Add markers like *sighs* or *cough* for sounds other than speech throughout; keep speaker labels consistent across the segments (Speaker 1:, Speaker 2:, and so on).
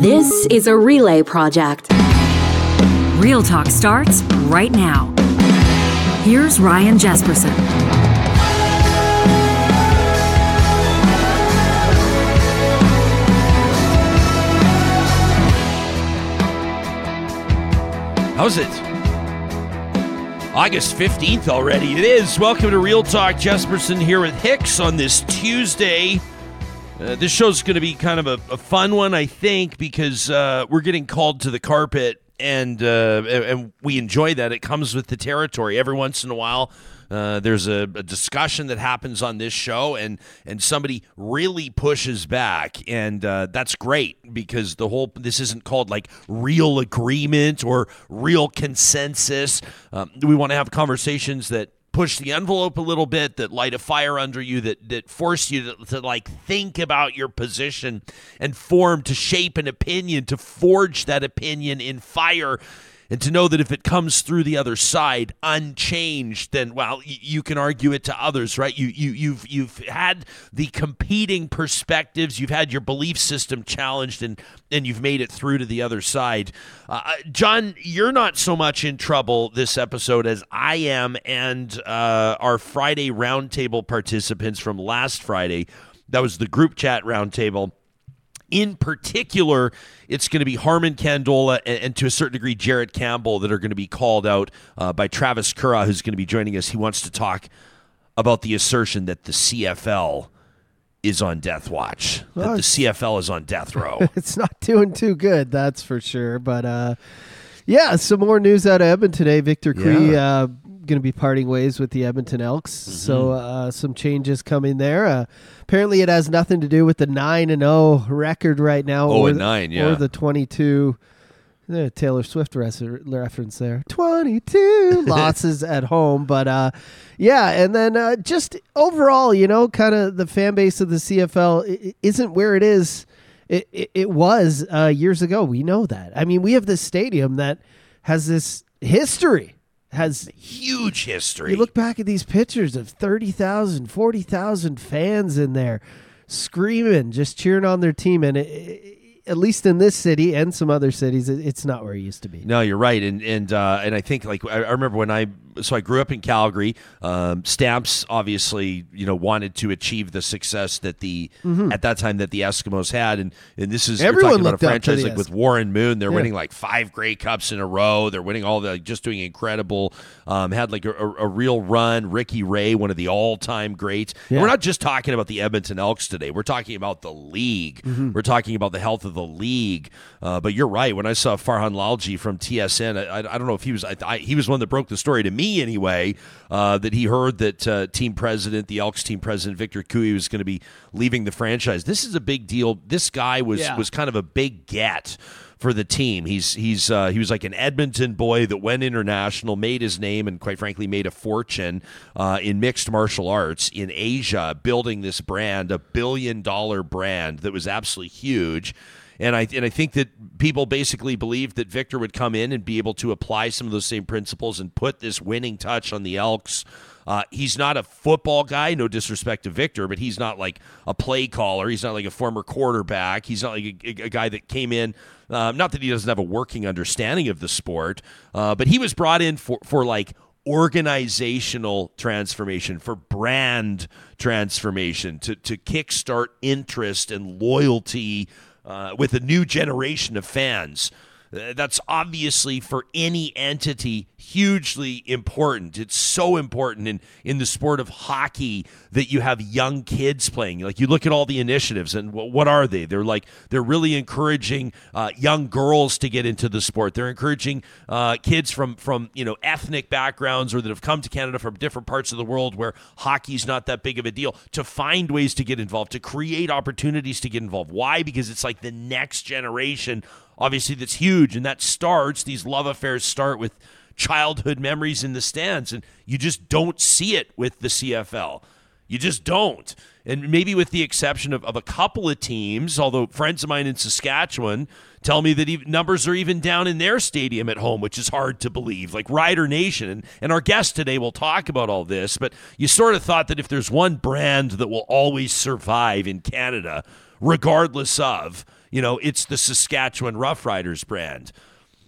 Speaker 1: This is a relay project.
Speaker 2: Real Talk starts right now. Here's Ryan Jespersen.
Speaker 3: How's it? August 15th already. It is. Welcome to Real Talk. Jespersen here with Hicks on this Tuesday. Uh, this show's going to be kind of a, a, fun one, I think, because uh, we're getting called to the carpet, and uh, and we enjoy that. It comes with the territory. Every once in a while, uh, there's a, a, discussion that happens on this show, and and somebody really pushes back, and uh, that's great because the whole this isn't called like real agreement or real consensus. Um, we want to have conversations that push the envelope a little bit that light a fire under you that that force you to, to, like think about your position and form to shape an opinion to forge that opinion in fire and to know that if it comes through the other side unchanged then well you can argue it to others right? You you you've you've had the competing perspectives. You've had your belief system challenged and and you've made it through to the other side. Uh, uh john you're not so much in trouble this episode as i am and uh, our friday roundtable participants from last friday. That was the group chat roundtable. In particular, it's going to be Harmon Candola and, and, to a certain degree Jarrett Campbell that are going to be called out uh, by Travis Currah, who's going to be joining us. He wants to talk about the assertion that the CFL is on death watch, well, that the CFL is on death row. *laughs*
Speaker 4: it's not doing too good, that's for sure. But uh, yeah, some more news out of Edmonton today. Victor Cui yeah. uh, going to be parting ways with the Edmonton Elks. Mm-hmm. So uh, some changes coming there. Uh, apparently, it has nothing to do with the nine and zero record right now.
Speaker 3: Oh, or the, nine, yeah,
Speaker 4: or the twenty two. Uh, Taylor Swift res- reference there. 22 *laughs* losses at home. But uh, yeah, and then uh, just overall, you know, kind of the fan base of the CFL isn't where it is. It, it, it was uh, years ago. We know that. I mean, we have this stadium that has this history has
Speaker 3: huge history.
Speaker 4: You look back at these pictures of 30,000, 40,000 fans in there screaming, just cheering on their team. And it, it, at least in this city and some other cities, it's not where it used to be.
Speaker 3: No, you're right, and and uh, and I think like I, I remember when I so I grew up in Calgary. Um, Stamps obviously, you know, wanted to achieve the success that the mm-hmm. at that time that the Eskimos had, and and this is
Speaker 4: everyone
Speaker 3: talking
Speaker 4: about
Speaker 3: a franchise like with Warren Moon. They're yeah. winning like five Grey Cups in a row. They're winning all the like, just doing incredible. Um, had like a, a, a, real run. Ricky Ray, one of the all time greats. Yeah. We're not just talking about the Edmonton Elks today. We're talking about the league. Mm-hmm. We're talking about the health of the league. Uh, but you're right. When I saw Farhan Lalji from TSN, I, I, I don't know if he was I, he was one that broke the story to me anyway uh, that he heard that uh, team president, the Elks team president Victor Cui, was going to be leaving the franchise. This is a big deal. This guy was yeah. was kind of a big get for the team. He's he's uh, he was like an Edmonton boy that went international, made his name, and quite frankly made a fortune uh, in mixed martial arts in Asia, building this brand, a billion dollar brand that was absolutely huge. And I and I think that people basically believed that Victor would come in and be able to apply some of those same principles and put this winning touch on the Elks. Uh, he's not a football guy, no disrespect to Victor, but he's not like a play caller. He's not like a former quarterback. He's not like a, a guy that came in. Uh, not that he doesn't have a working understanding of the sport, uh, but he was brought in for for like organizational transformation, for brand transformation, to to kickstart interest and loyalty uh, with a new generation of fans. Uh, that's obviously for any entity hugely important. It's so important in, in the sport of hockey that you have young kids playing. Like you look at all the initiatives, and what, what are they? They're like they're really encouraging uh, young girls to get into the sport. They're encouraging uh, kids from from you know ethnic backgrounds or that have come to Canada from different parts of the world where hockey's not that big of a deal to find ways to get involved, to create opportunities to get involved. Why? Because it's like the next generation obviously that's huge and that starts these love affairs start with childhood memories in the stands and you just don't see it with the CFL. You just don't. And maybe with the exception of, of a couple of teams, although friends of mine in Saskatchewan tell me that even, numbers are even down in their stadium at home, which is hard to believe, like Rider Nation. And, and our guest today will talk about all this, but you sort of thought that if there's one brand that will always survive in Canada, regardless of, you know, it's the Saskatchewan Roughriders brand.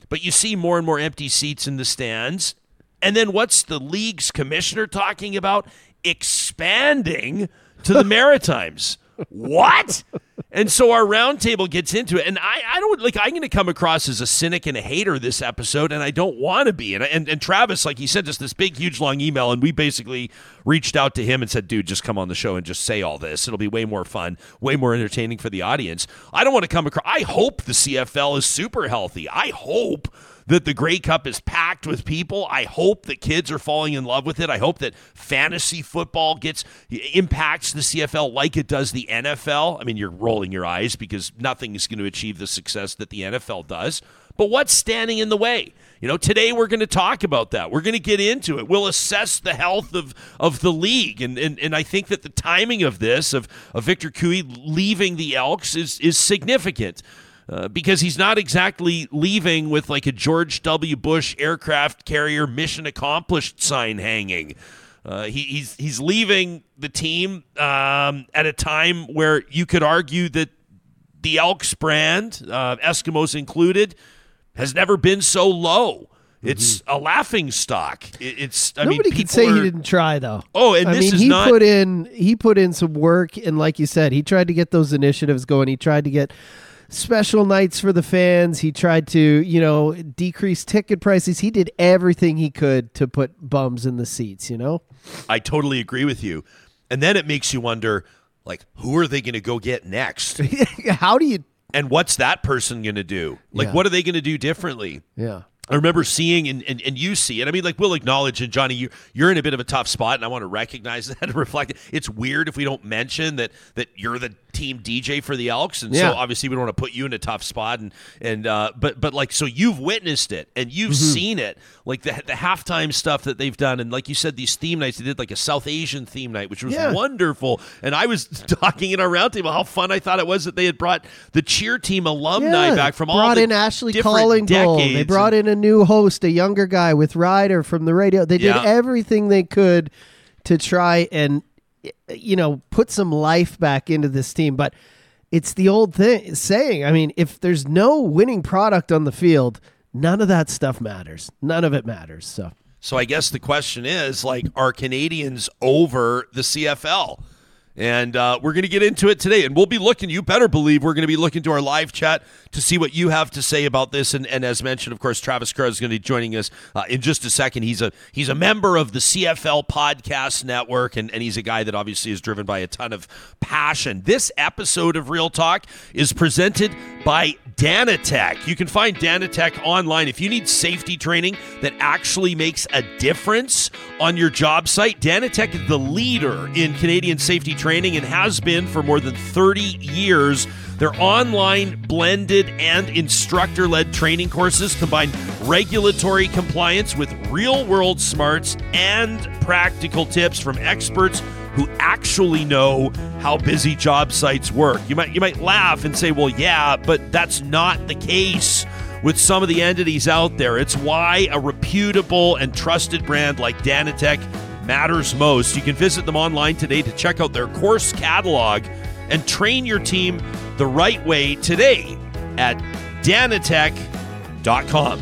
Speaker 3: But you see more and more empty seats in the stands. And then what's the league's commissioner talking about? Expanding to the *laughs* Maritimes. what? And so our roundtable gets into it, and I, I don't like. I'm going to come across as a cynic and a hater this episode, and I don't want to be. And, and and Travis, like he sent us this big, huge, long email, and we basically reached out to him and said, "Dude, just come on the show and just say all this. It'll be way more fun, way more entertaining for the audience." I don't want to come across. I hope the CFL is super healthy. I hope that the Grey Cup is packed with people. I hope that kids are falling in love with it. I hope that fantasy football gets impacts the CFL like it does the NFL. I mean, you're rolling your eyes because nothing is going to achieve the success that the NFL does. But what's standing in the way? You know, today we're going to talk about that. We're going to get into it. We'll assess the health of, of the league. And, and, and I think that the timing of this, of, of Victor Cui leaving the Elks, is, is significant. Uh, because he's not exactly leaving with like a George W. Bush aircraft carrier mission accomplished sign hanging. Uh, he, he's he's leaving the team um, at a time where you could argue that the Elks brand, uh, Eskimos included, has never been so low. It's mm-hmm. a laughing stock. it's I
Speaker 4: nobody
Speaker 3: mean,
Speaker 4: can say
Speaker 3: are,
Speaker 4: he didn't try though.
Speaker 3: Oh, and
Speaker 4: I
Speaker 3: this
Speaker 4: mean,
Speaker 3: is
Speaker 4: he
Speaker 3: not,
Speaker 4: put in he put in some work, and like you said, he tried to get those initiatives going. He tried to get special nights for the fans. He tried to, you know, decrease ticket prices. He did everything he could to put bums in the seats, you know?
Speaker 3: I totally agree with you. And then it makes you wonder like who are they going to go get next? *laughs*
Speaker 4: How do you
Speaker 3: and what's that person going to do? Like
Speaker 4: Yeah.
Speaker 3: what are they going to do differently?
Speaker 4: Yeah.
Speaker 3: I remember seeing and, and, and you see, and I mean, like, we'll acknowledge, and Johnny, you, you're in a bit of a tough spot, and I want to recognize *laughs* that and reflect it. It's weird if we don't mention that that you're the team DJ for the Elks, and
Speaker 4: Yeah.
Speaker 3: so obviously we don't want to put you in a tough spot, and and uh, but but like, so you've witnessed it and you've
Speaker 4: Mm-hmm.
Speaker 3: seen it, like the the halftime stuff that they've done, and like you said, these theme nights, they did like a South Asian theme night, which was
Speaker 4: Yeah.
Speaker 3: wonderful, and I was *laughs* talking in our roundtable how fun I thought it was that they had brought the cheer team alumni
Speaker 4: Yeah,
Speaker 3: back from all
Speaker 4: brought
Speaker 3: the
Speaker 4: in Ashley
Speaker 3: different
Speaker 4: Collingbold. They brought
Speaker 3: and-
Speaker 4: in a new host, a younger guy with Ryder from the radio. They did everything they could to try and you know put some life back into this team. But it's the old thing saying. I mean, if there's no winning product on the field, none of that stuff matters. None of it matters. So
Speaker 3: So I guess the question is like, are Canadians over the CFL? And uh, we're going to get into it today. And we'll be looking, you better believe we're going to be looking to our live chat to see what you have to say about this. And, and as mentioned, of course, Travis Currah is going to be joining us uh, in just a second. He's a he's a member of the CFL Podcast Network, and, and he's a guy that obviously is driven by a ton of passion. This episode of Real Talk is presented by Danatec. You can find Danatec online if you need safety training that actually makes a difference on your job site. Danatec is the leader in Canadian safety training and has been for more than 30 years. Their online, blended, and instructor led training courses combine regulatory compliance with real world smarts and practical tips from experts who actually know how busy job sites work. You might you might laugh and say, "Well, yeah, but that's not the case." With some of the entities out there, it's why a reputable and trusted brand like Danatec matters most. You can visit them online today to check out their course catalog and train your team the right way today at danatec.com.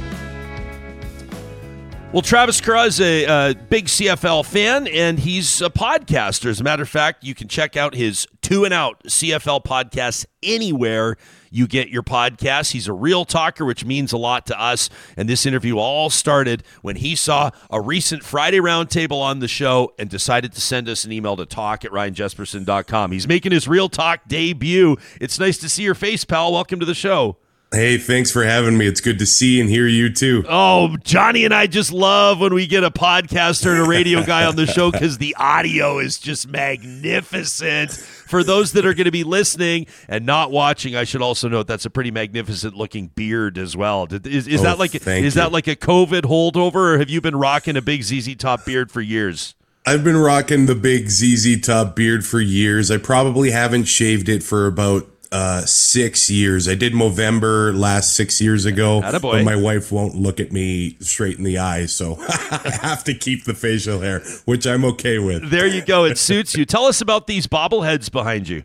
Speaker 3: Well, Travis Currah is a uh, big CFL fan, and he's a podcaster. As a matter of fact, you can check out his Two and Out CFL podcast anywhere you get your podcast. He's a real talker, which means a lot to us. And this interview all started when he saw a recent Friday roundtable on the show and decided to send us an email to talk at ryanjespersen.com. He's making his real talk debut. It's nice to see your face, pal. Welcome to the show.
Speaker 5: Hey, thanks for having me. It's good to see and hear you too.
Speaker 3: Oh, Johnny and I just love when we get a podcaster and a radio guy on the show because the audio is just magnificent. For those that are going to be listening and not watching, I should also note that's a pretty magnificent looking beard as well. Is, is
Speaker 5: Oh,
Speaker 3: that like
Speaker 5: thank
Speaker 3: is
Speaker 5: you.
Speaker 3: that like a COVID holdover, or have you been rocking a big ZZ Top beard for years?
Speaker 5: I've been rocking the big ZZ Top beard for years. I probably haven't shaved it for about uh, six years. I did Movember last six years ago,
Speaker 3: Attaboy.
Speaker 5: but my wife won't look at me straight in the eyes, so *laughs* I have to keep the facial hair, which I'm okay with.
Speaker 3: There you go. It suits you. Tell us about these bobbleheads behind you.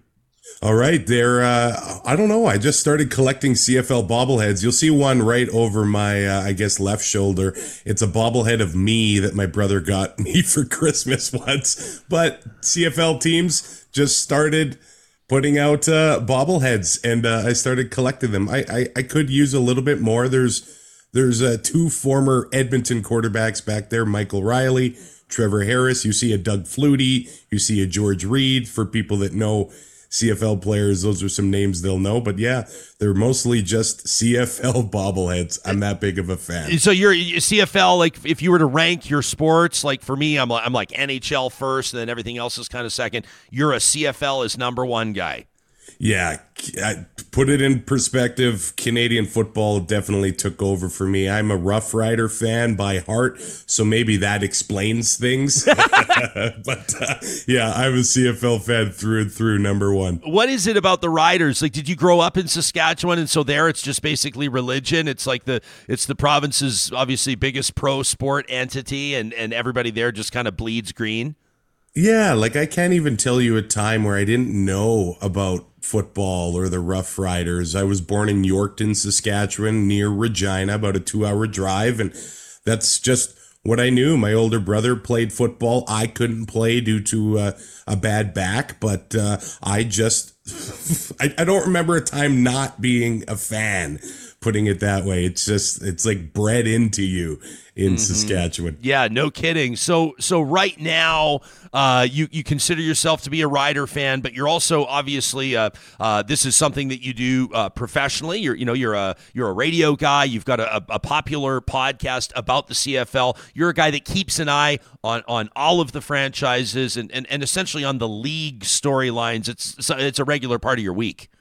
Speaker 5: All right, there. Uh, I don't know. I just started collecting CFL bobbleheads. You'll see one right over my, uh, I guess, left shoulder. It's a bobblehead of me that my brother got *laughs* me for Christmas once. But CFL teams just started putting out uh, bobbleheads, and uh, I started collecting them. I, I I could use a little bit more. There's there's uh, two former Edmonton quarterbacks back there, Michael Reilly, Trevor Harris. You see a Doug Flutie. You see a George Reed. For people that know CFL players. Those are some names they'll know. But yeah, they're mostly just CFL *laughs* bobbleheads. I'm that big of a fan.
Speaker 3: So you're CFL. Like if you were to rank your sports, like for me, I'm I'm like NHL first, and then everything else is kind of second. You're a CFL is number one guy
Speaker 5: yeah, I put it in perspective. Canadian football definitely took over for me. I'm a Rough Rider fan by heart, so maybe that explains things. *laughs* but uh, yeah, I'm a CFL fan through and through, number one.
Speaker 3: What is it about the Riders? Like, did you grow up in Saskatchewan, and so there it's just basically religion? It's like the it's the province's obviously biggest pro sport entity, and and everybody there just kind of bleeds green.
Speaker 5: Yeah, like I can't even tell you a time where I didn't know about football or the Rough Riders. I was born in Yorkton, Saskatchewan, near Regina, about a two hour drive. And that's just what I knew. My older brother played football. I couldn't play due to uh, a bad back, but uh, I just, *laughs* I, I don't remember a time not being a fan putting it that way. It's just it's like bred into you in mm-hmm. Saskatchewan.
Speaker 3: Yeah, no kidding. So so right now, uh, you you consider yourself to be a rider fan, but you're also obviously uh, uh, this is something that you do uh, professionally. You're you know you're a you're a radio guy. You've got a, a popular podcast about the CFL. You're a guy that keeps an eye on on all of the franchises and and, and essentially on the league storylines. It's it's a regular part of your week.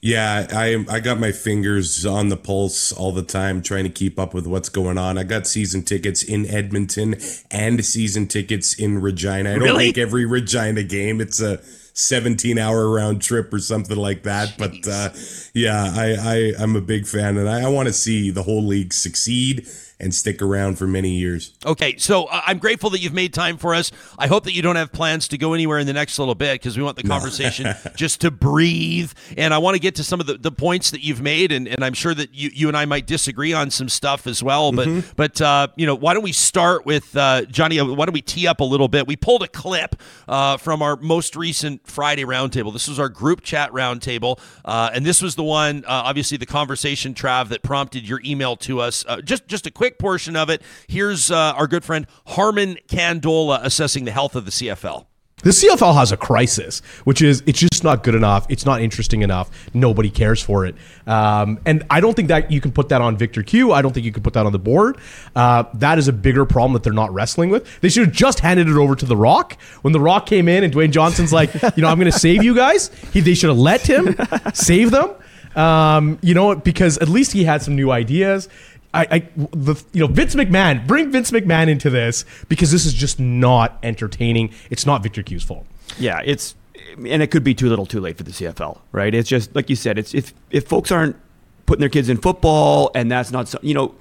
Speaker 5: Yeah, I I got my fingers on the pulse all the time, trying to keep up with what's going on. I got season tickets in Edmonton and season tickets in Regina. I don't really? make every Regina game. It's a 17 hour round trip or something like that. Jeez. But uh, yeah, I, I I'm a big fan, and I, I want to see the whole league succeed and stick around for many years.
Speaker 3: Okay, so uh, I'm grateful that you've made time for us. I hope that you don't have plans to go anywhere in the next little bit because we want the conversation no. *laughs* just to breathe. And I want to get to some of the, the points that you've made, and, and I'm sure that you, you and I might disagree on some stuff as well. But mm-hmm. but uh, you know, why don't we start with uh, Johnny? Uh, why don't we tee up a little bit? We pulled a clip uh, from our most recent Friday roundtable. This was our group chat roundtable, uh, and this was the one, obviously, the conversation, Trav, that prompted your email to us. just just a quick quick portion of it. Here's uh, our good friend Harmon Candola assessing the health of the CFL.
Speaker 6: The CFL has a crisis, which is it's just not good enough. It's not interesting enough. Nobody cares for it, um, and I don't think that you can put that on Victor Cui. I don't think you can put that on the board. Uh, that is a bigger problem that they're not wrestling with. They should have just handed it over to The Rock when The Rock came in and Dwayne Johnson's like, *laughs* you know, I'm going to save you guys. He, they should have let him save them. Um, you know, because at least he had some new ideas. I, I, the, you know, Vince McMahon, bring Vince McMahon into this because this is just not entertaining. It's not Victor Cui's fault.
Speaker 7: Yeah, it's, and it could be too little, too late for the CFL, right? It's just like you said. It's if if folks aren't putting their kids in football, and that's not, so, you know,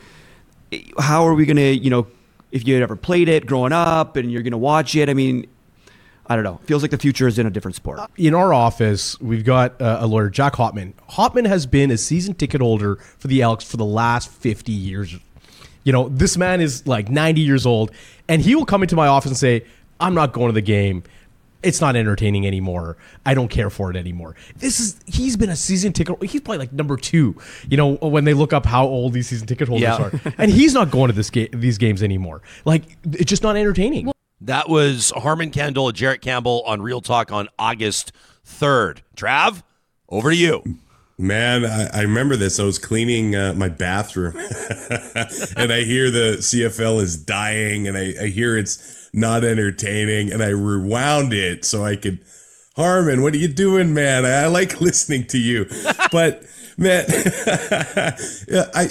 Speaker 7: how are we gonna, you know, if you had ever played it growing up and you're gonna watch it? I mean, I don't know. Feels like the future is in a different sport.
Speaker 6: In our office, we've got uh, a lawyer, Jack Hopman. Hopman has been a season ticket holder for the Elks for the last 50 years. You know, this man is like 90 years old, and he will come into my office and say, I'm not going to the game. It's not entertaining anymore. I don't care for it anymore. This is he's been a season ticket. He's probably like number two. You know when they look up how old these season ticket holders yeah. are, and he's not going to this ga- these games anymore. Like it's just not entertaining. Well,
Speaker 3: that was Harmon Candola, Jarrett Campbell on Real Talk on August 3rd. Trav, over to you.
Speaker 5: Man, I, I, remember this. I was cleaning uh, my bathroom *laughs* and I hear the CFL is dying and I, I, hear it's not entertaining and I rewound it so I could, Harmon, what are you doing, man? I, I like *laughs* listening to you. But, man, *laughs* I,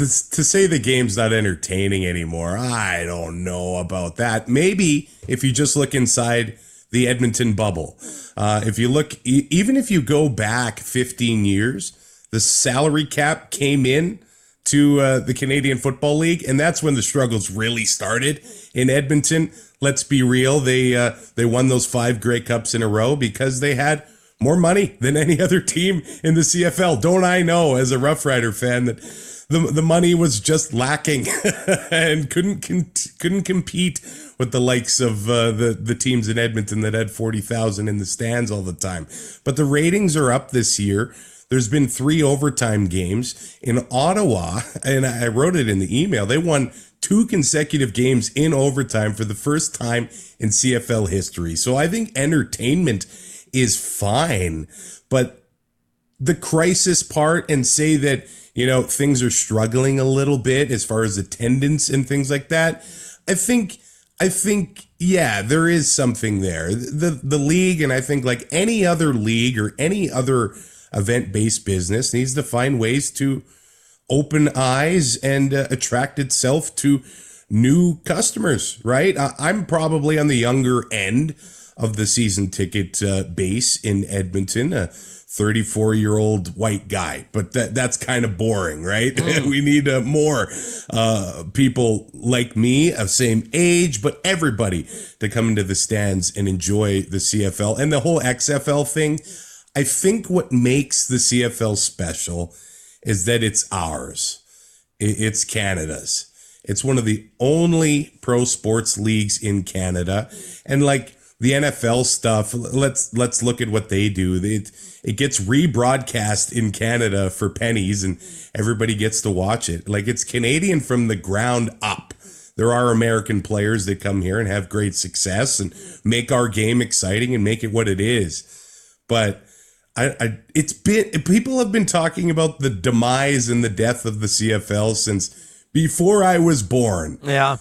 Speaker 5: this, to say the game's not entertaining anymore, I don't know about that. Maybe if you just look inside the Edmonton bubble, uh, if you look, e- even if you go back 15 years, the salary cap came in to uh, the Canadian Football League, and that's when the struggles really started in Edmonton. Let's be real; they uh, they won those five Grey Cups in a row because they had more money than any other team in the CFL. Don't I know, as a Rough Rider fan, that the the money was just lacking *laughs* and couldn't con- couldn't compete with the likes of uh, the the teams in Edmonton that had forty thousand in the stands all the time. But the ratings are up this year. There's been three overtime games in Ottawa, and I wrote it in the email. They won two consecutive games in overtime for the first time in CFL history. So I think entertainment is fine, but the crisis part and say that, you know, things are struggling a little bit as far as attendance and things like that. I think I think yeah, there is something there. The the league and I think like any other league or any other event-based business needs to find ways to open eyes and uh, attract itself to new customers, right? I'm probably on the younger end of the season ticket uh, base in Edmonton. A 34 year old white guy, but that that's kind of boring, right? *laughs* we need uh, more uh, people like me of same age, but everybody to come into the stands and enjoy the CFL and the whole XFL thing. I think what makes the CFL special is that it's ours. It's Canada's. It's one of the only pro sports leagues in Canada. And like the NFL stuff, let's let's look at what they do. It it gets rebroadcast in Canada for pennies and everybody gets to watch it. Like it's Canadian from the ground up. There are American players that come here and have great success and make our game exciting and make it what it is. But I, I it's been people have been talking about the demise and the death of the CFL since before I was born.
Speaker 3: Yeah.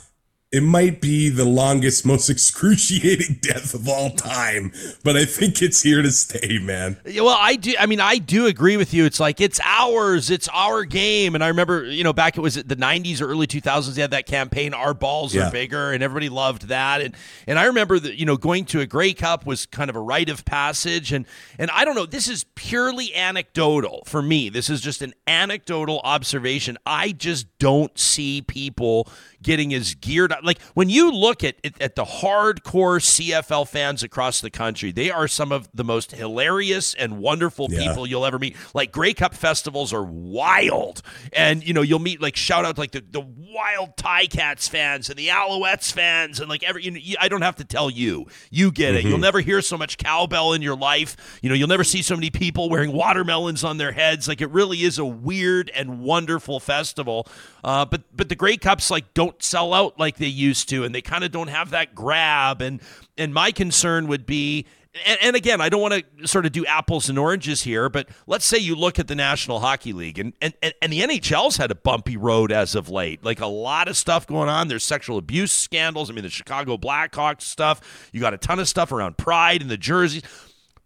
Speaker 5: It might be the longest, most *laughs* excruciating *laughs* death of all time, but I think it's here to stay, man.
Speaker 3: Yeah, well, I do. I mean, I do agree with you. It's like it's ours. It's our game. And I remember, you know, back it was the '90s or early 2000s. They had that campaign, "Our balls
Speaker 5: Yeah.
Speaker 3: are bigger," and everybody loved that. And and I remember that you know going to a Grey Cup was kind of a rite of passage. And and I don't know. This is purely anecdotal for me. This is just an anecdotal observation. I just don't see people getting as geared up. Like when you look at at, the hardcore CFL fans across the country, they are some of the most hilarious and wonderful
Speaker 5: Yeah.
Speaker 3: people you'll ever meet. Like Grey Cup festivals are wild, and you know you'll meet like shout out like the the wild Ti-Cats fans and the Alouettes fans and like every. You know, I don't have to tell you, you get it. You'll never hear so much cowbell in your life. You know, you'll never see so many people wearing watermelons on their heads. Like it really is a weird and wonderful festival. Uh, but but the Grey Cups like don't sell out like they used to, and they kind of don't have that grab. And and my concern would be and, and again, I don't want to sort of do apples and oranges here, but let's say you look at the National Hockey League and, and, and the NHL's had a bumpy road as of late. Like a lot of stuff going on. There's sexual abuse scandals. I mean, the Chicago Blackhawks stuff. You got a ton of stuff around pride and the jerseys.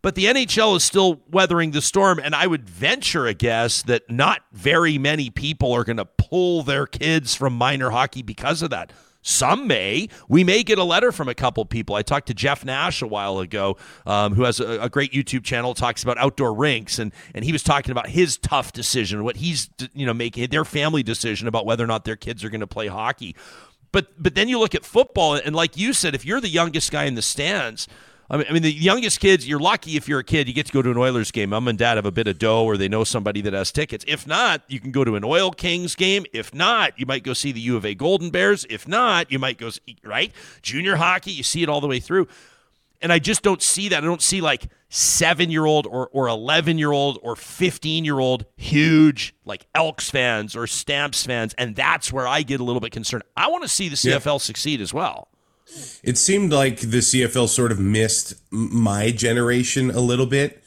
Speaker 3: But the NHL is still weathering the storm, and I would venture a guess that not very many people are going to pull their kids from minor hockey because of that. Some may. We may get a letter from a couple people. I talked to Jeff Nash a while ago, um, who has a, a great YouTube channel, talks about outdoor rinks, and and he was talking about his tough decision, what he's you know making their family decision about whether or not their kids are going to play hockey. But but then you look at football, and like you said, if you're the youngest guy in the stands, I mean, I mean, the youngest kids, you're lucky if you're a kid, you get to go to an Oilers game. Mom and dad have a bit of dough or they know somebody that has tickets. If not, you can go to an Oil Kings game. If not, you might go see the U of A Golden Bears. If not, you might go, see, right? Junior hockey, you see it all the way through. And I just don't see that. I don't see like seven year old or, or 11 year old or 15 year old huge like Elks fans or Stamps fans. And that's where I get a little bit concerned. I want to see the
Speaker 5: Yeah.
Speaker 3: CFL succeed as well.
Speaker 5: It seemed like the CFL sort of missed my generation a little bit.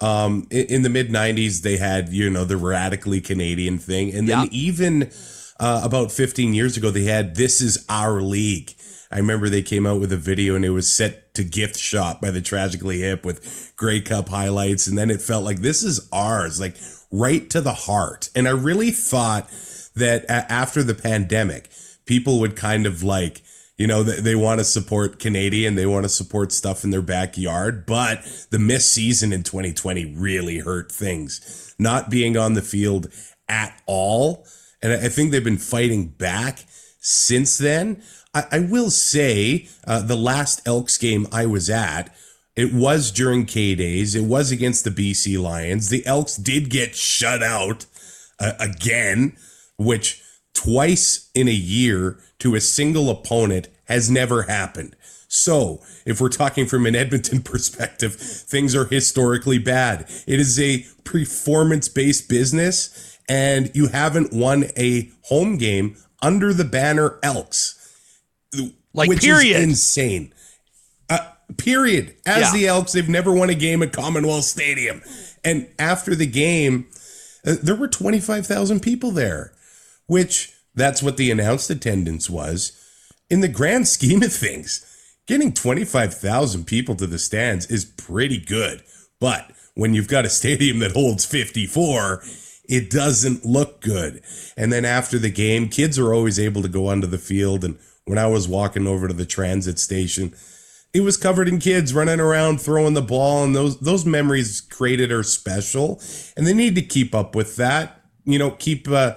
Speaker 5: Um, in, in the mid '90s, they had you know the radically Canadian thing, and then
Speaker 3: Yeah.
Speaker 5: even uh, about 15 years ago, they had "This Is Our League." I remember they came out with a video, and it was set to gift shop by the Tragically Hip with Grey Cup highlights, and then it felt like this is ours, like right to the heart. And I really thought that a- after the pandemic, people would kind of like you know, they, they want to support Canadian, they want to support stuff in their backyard, but the missed season in 2020 really hurt things. Not being on the field at all. And I think they've been fighting back since then. I, I will say uh, the last Elks game I was at, It was during K days. It was against the BC Lions. The Elks did get shut out uh, again, which twice in a year to a single opponent has never happened. So, if we're talking from an Edmonton *laughs* perspective, things are historically bad. It is a performance based business, and you haven't won a home game under the banner Elks.
Speaker 3: Like,
Speaker 5: which
Speaker 3: period.
Speaker 5: is insane. Uh, period. As
Speaker 3: Yeah.
Speaker 5: the Elks, they've never won a game at Commonwealth Stadium. And after the game, uh, there were 25,000 people there, which that's what the announced attendance was. In the grand scheme of things, getting 25,000 people to the stands is pretty good. But when you've got a stadium that holds 54, it doesn't look good. And then after the game, kids are always able to go onto the field. And when I was walking over to the transit station, it was covered in kids running around throwing the ball and those those memories created are special and they need to keep up with that you know keep uh,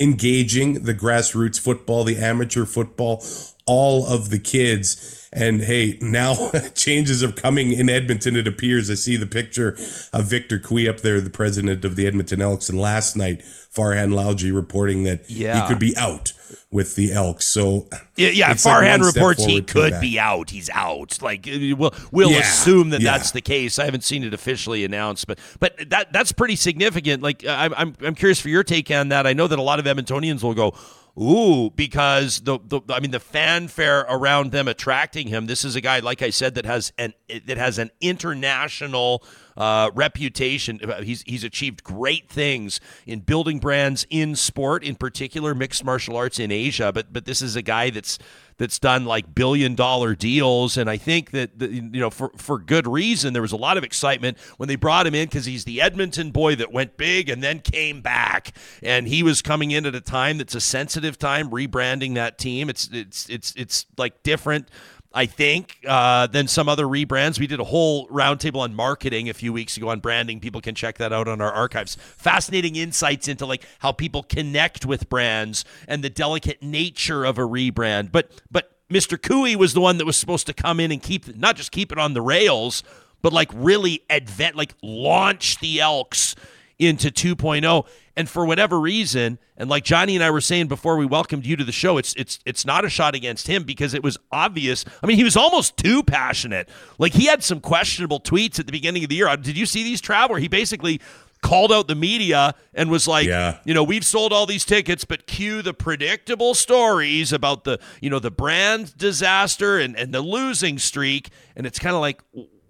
Speaker 5: engaging the grassroots football the amateur football all of the kids and hey now *laughs* changes are coming in edmonton it appears i see the picture of victor Cui up there the president of the edmonton elks and last night farhan lalji reporting that
Speaker 3: Yeah.
Speaker 5: he could be out with the elks so
Speaker 3: Yeah, yeah.
Speaker 5: it's like
Speaker 3: Farhan reports he could be out. He's out. Like we'll we'll
Speaker 5: Yeah,
Speaker 3: assume that
Speaker 5: yeah.
Speaker 3: that's the case. I haven't seen it officially announced, but but that that's pretty significant. Like I'm I'm I'm curious for your take on that. I know that a lot of Edmontonians will go. Ooh, because the, the I mean the fanfare around them attracting him. This is a guy, like I said, that has an that has an international uh, reputation. He's he's achieved great things in building brands in sport, in particular mixed martial arts in Asia. But but this is a guy that's that's done like billion dollar deals, and I think that the, you know for for good reason. There was a lot of excitement when they brought him in because he's the Edmonton boy that went big and then came back, and he was coming in at a time that's a sensitive time, rebranding that team. It's it's it's it's like different. I think, uh, than some other rebrands. We did a whole roundtable on marketing a few weeks ago on branding. People can check that out on our archives. Fascinating insights into like how people connect with brands and the delicate nature of a rebrand. But but Mr. Cui was the one that was supposed to come in and keep not just keep it on the rails, but like really advent like launch the Elks into 2.0 and for whatever reason and like Johnny and I were saying before we welcomed you to the show it's it's it's not a shot against him because it was obvious. I mean he was almost too passionate. Like he had some questionable tweets at the beginning of the year. Uh, did you see these Trav where he basically called out the media and was like
Speaker 5: Yeah.
Speaker 3: you know we've sold all these tickets but cue the predictable stories about the you know the brand disaster and and the losing streak. And it's kind of like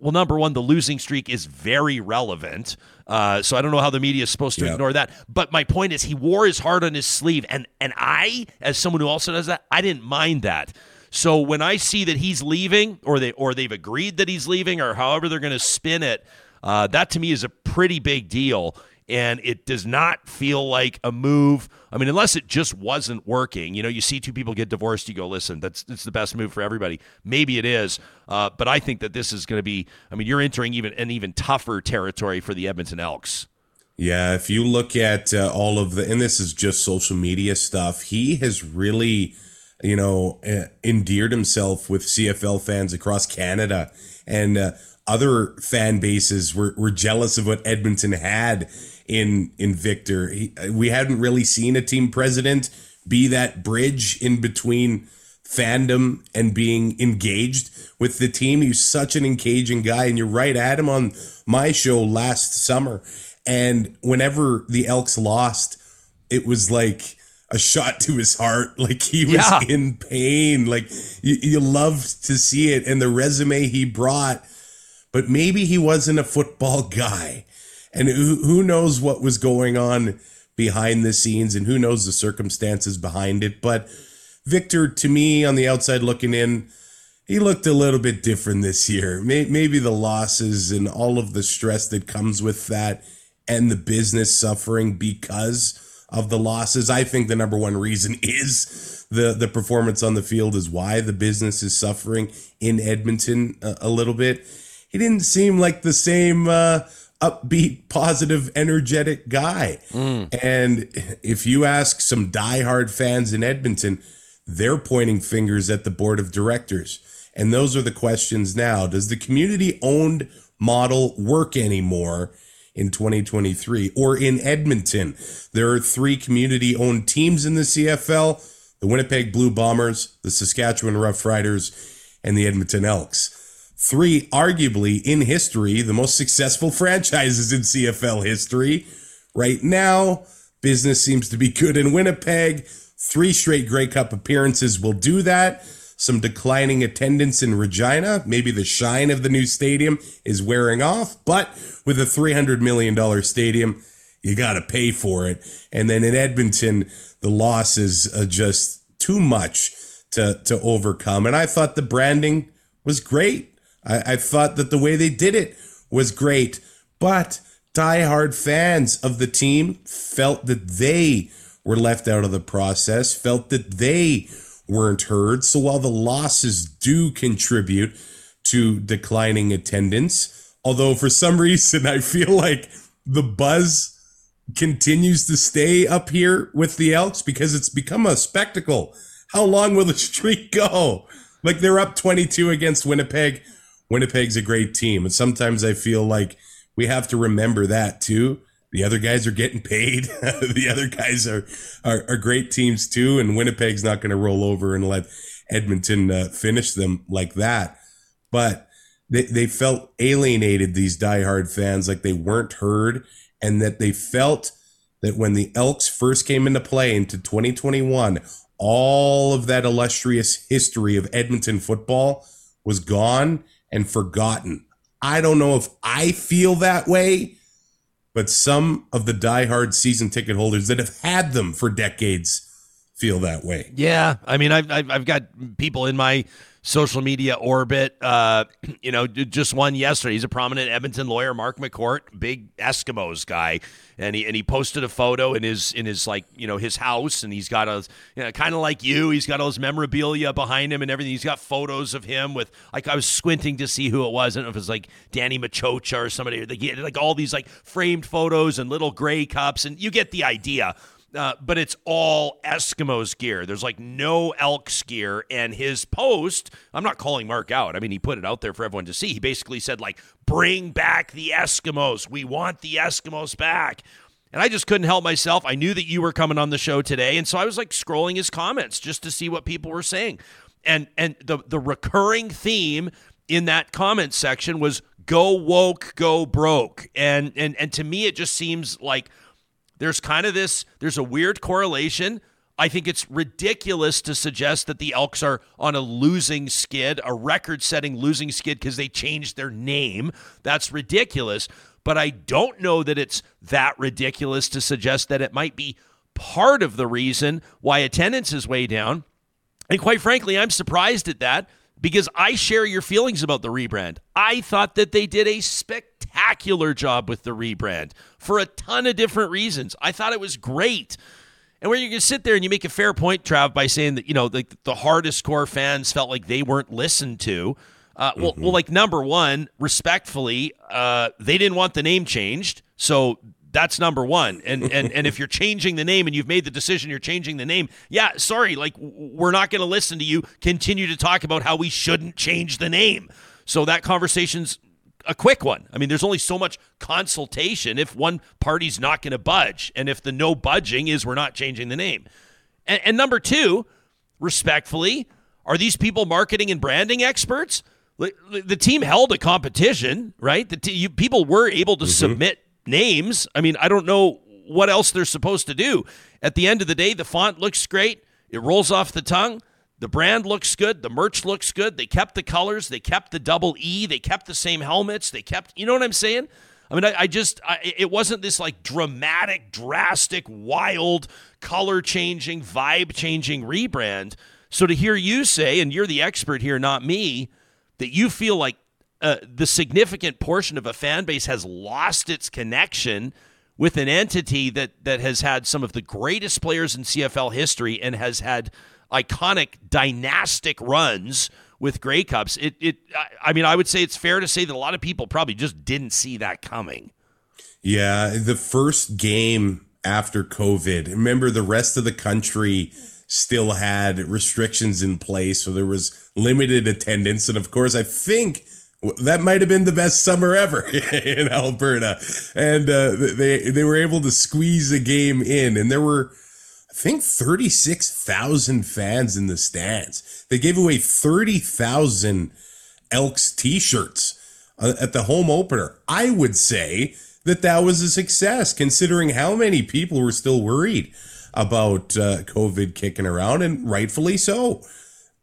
Speaker 3: well, number one, the losing streak is very relevant. Uh, so I don't know how the media is supposed to ignore that. But my point is, he wore his heart on his sleeve, and and I, as someone who also does that, I didn't mind that. So when I see that he's leaving, or they or they've agreed that he's leaving, or however they're going to spin it, uh, that to me is a pretty big deal. And it does not feel like a move. I mean, unless it just wasn't working. You know, you see two people get divorced, you go, listen, that's it's the best move for everybody. Maybe it is, uh, but I think that this is going to be. I mean, you're entering even an even tougher territory for the Edmonton Elks.
Speaker 5: Yeah, if you look at uh, all of the, and this is just social media stuff, he has really, you know, endeared himself with CFL fans across Canada and uh, other fan bases were, were jealous of what Edmonton had in in Victor. He, we hadn't really seen a team president be that bridge in between fandom and being engaged with the team. He's such an engaging guy. And you're right, I had him on my show last summer. And whenever the Elks lost, it was like a shot to his heart. *laughs* Like he was
Speaker 3: Yeah.
Speaker 5: in pain. Like you, you loved to see it. And the resume he brought, but maybe he wasn't a football *laughs* guy. And who, who knows what was going on behind the scenes and who knows the circumstances behind it. But Victor, to me, on the outside looking in, he looked a little bit different this year. Maybe the losses and all of the stress that comes with that and the business suffering because of the losses. I think the number one reason *laughs* is the, the performance on the field is why the business is suffering in Edmonton a, a little bit. He didn't seem like the same uh, upbeat, positive, energetic guy. And if you ask some diehard fans in Edmonton, they're pointing fingers at the board of directors And those are the questions now. Does the community owned model work anymore in 2023 or in Edmonton? There are three community owned teams in the CFL the Winnipeg Blue Bombers, the Saskatchewan Roughriders, and the Edmonton Elks. Three, arguably in history, the most successful *laughs* franchises in CFL history. Right now, business seems to be good in Winnipeg. Three straight Grey Cup appearances will do that some declining attendance in Regina. Maybe the shine of the new stadium is wearing off, but with a $300 million stadium, you got to pay for it. And then in Edmonton, the loss is just too much to, to overcome. And I thought the branding was great. I, I thought that the way they did it was great, but diehard fans of the team felt that they were left out of the process, felt that they weren't heard. So while the losses do contribute to declining attendance, although for some *laughs* reason I feel like the buzz continues to stay up here with the Elks because it's become a spectacle. How long will the *laughs* streak go? Like they're up 22 against Winnipeg. Winnipeg's a great team. And sometimes I feel like we have to remember that too. The other guys are getting paid. *laughs* the other guys are, are, are great teams too. And Winnipeg's not going to roll over and let Edmonton uh, finish them like that. But they, they felt alienated, these diehard fans, like they weren't heard and that they felt that when the Elks first came into play into 2021, all of that illustrious history of Edmonton football was gone and forgotten. I don't know if I feel that way, but some of the diehard season ticket holders that have had them for decades feel that way.
Speaker 3: Yeah, I mean, I've I've, I've got people in my social media orbit. Uh, *clears throat* you know, just one yesterday. He's a prominent Edmonton lawyer, Mark McCourt, big Eskimos guy, and he and he posted a photo in his in his like you know his house, and he's got a you know, kind of like you. He's got all his memorabilia behind him and everything. He's got photos of him with like I was squinting to see who it was. I don't know if it was like Danny Maciocia or somebody. Like, like all these like framed photos and little gray cups, and you get the idea. Uh, but it's all Eskimos gear. There's like no Elks gear. And his post, I'm not calling Mark out. I mean, he put it out there for everyone to see. He basically said, like, bring back the Eskimos. We want the Eskimos back. And I just couldn't help myself. I knew that you were coming on the show today. And so I was like scrolling his comments just to see what people were saying. And and the the recurring theme in that comment section was go woke, go broke. And and and to me it just seems like there's kind of this, there's a weird correlation. I think it's ridiculous to suggest that the Elks are on a losing skid, a record setting losing skid because they changed their name. That's ridiculous. But I don't know that it's that ridiculous to suggest that it might be part of the reason why attendance is way down. And quite frankly, I'm surprised at that because I share your feelings about the rebrand. I thought that they did a spectacular job with the rebrand for a ton of different reasons. I thought it was great. And where you can sit there and you make a fair point, Trav, by saying that, you know, the, the hardest core fans felt like they weren't listened to. Uh, well, mm-hmm. well, like number one, respectfully, uh, they didn't want the name changed. So that's number one. And and and if you're changing the name and you've made the decision you're changing the name, yeah, sorry, like we're not going to listen to you continue to talk about how we shouldn't change the name. So that conversation's a quick one. I mean, there's only so much consultation if one party's not going to budge, and if the no budging is we're not changing the name. And, and number two, respectfully, are these people marketing and branding experts? The team held a competition, right? The t- you, people were able to mm-hmm. submit names. I mean, I don't know what else they're supposed to do. At the end of the day, the font looks great. It rolls off the tongue. The brand looks good. The merch looks good. They kept the colors. They kept the double E. They kept the same helmets. They kept, you know what I'm saying? I mean, I, I just, I, it wasn't this like dramatic, drastic, wild, color changing, vibe changing rebrand. So to hear you say, and you're the expert here, not me, that you feel like uh, the significant portion of a fan base has lost its connection with an entity that that has had some of the greatest players in CFL history and has had iconic dynastic runs with Grey Cups. It, it, I mean, I would say it's fair to say that a lot of people probably just didn't see that coming.
Speaker 5: Yeah, the first game after COVID, remember the rest of the country still had restrictions in place, so there was limited attendance. And of course, I think that might have been the best summer ever *laughs* in Alberta, and uh, they they were able to squeeze a game in, and there were. Think 36,000 fans in the stands. They gave away 30,000 Elks t-shirts uh, at the home opener. I would say that that was a success considering how many people were still worried about uh, COVID kicking around and rightfully so.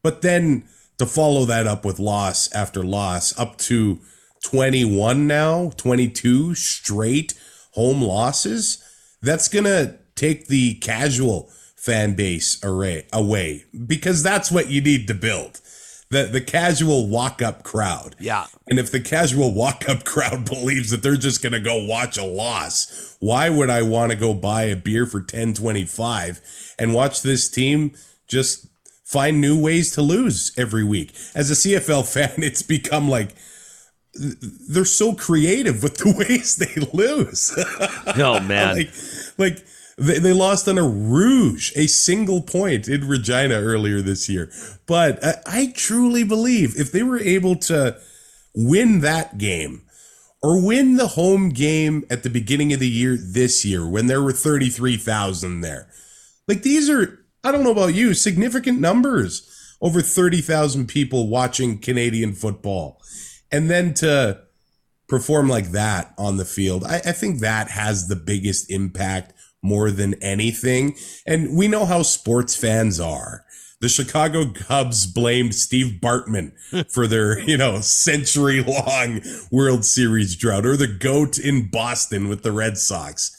Speaker 5: But then to follow that up with loss after loss up to 21 now, 22 straight home losses, that's going to take the casual fan base array away because that's what you need to build the the casual walk up crowd.
Speaker 3: Yeah.
Speaker 5: And if the casual walk up crowd *laughs* believes that they're just going to go watch a loss, why would I want to go buy a beer for 10.25 and watch this team just find new ways to lose every week? As a CFL *laughs* fan, it's become like they're so creative with the *laughs* ways they lose.
Speaker 3: Oh man.
Speaker 5: like like they, they lost on a rouge, a single point in Regina earlier this year. But I, I truly believe if they were able to win that game or win the home game at the beginning of the year this year when there were 33,000 there, like these are, I don't know about you, significant numbers. Over 30,000 people watching Canadian football. And then to perform like that on the field, I, I think that has the biggest impact more than anything. And we know how sports fans are. The Chicago Cubs blamed Steve Bartman *laughs* for their, you know, century long World Series drought or the GOAT in Boston with the Red Sox.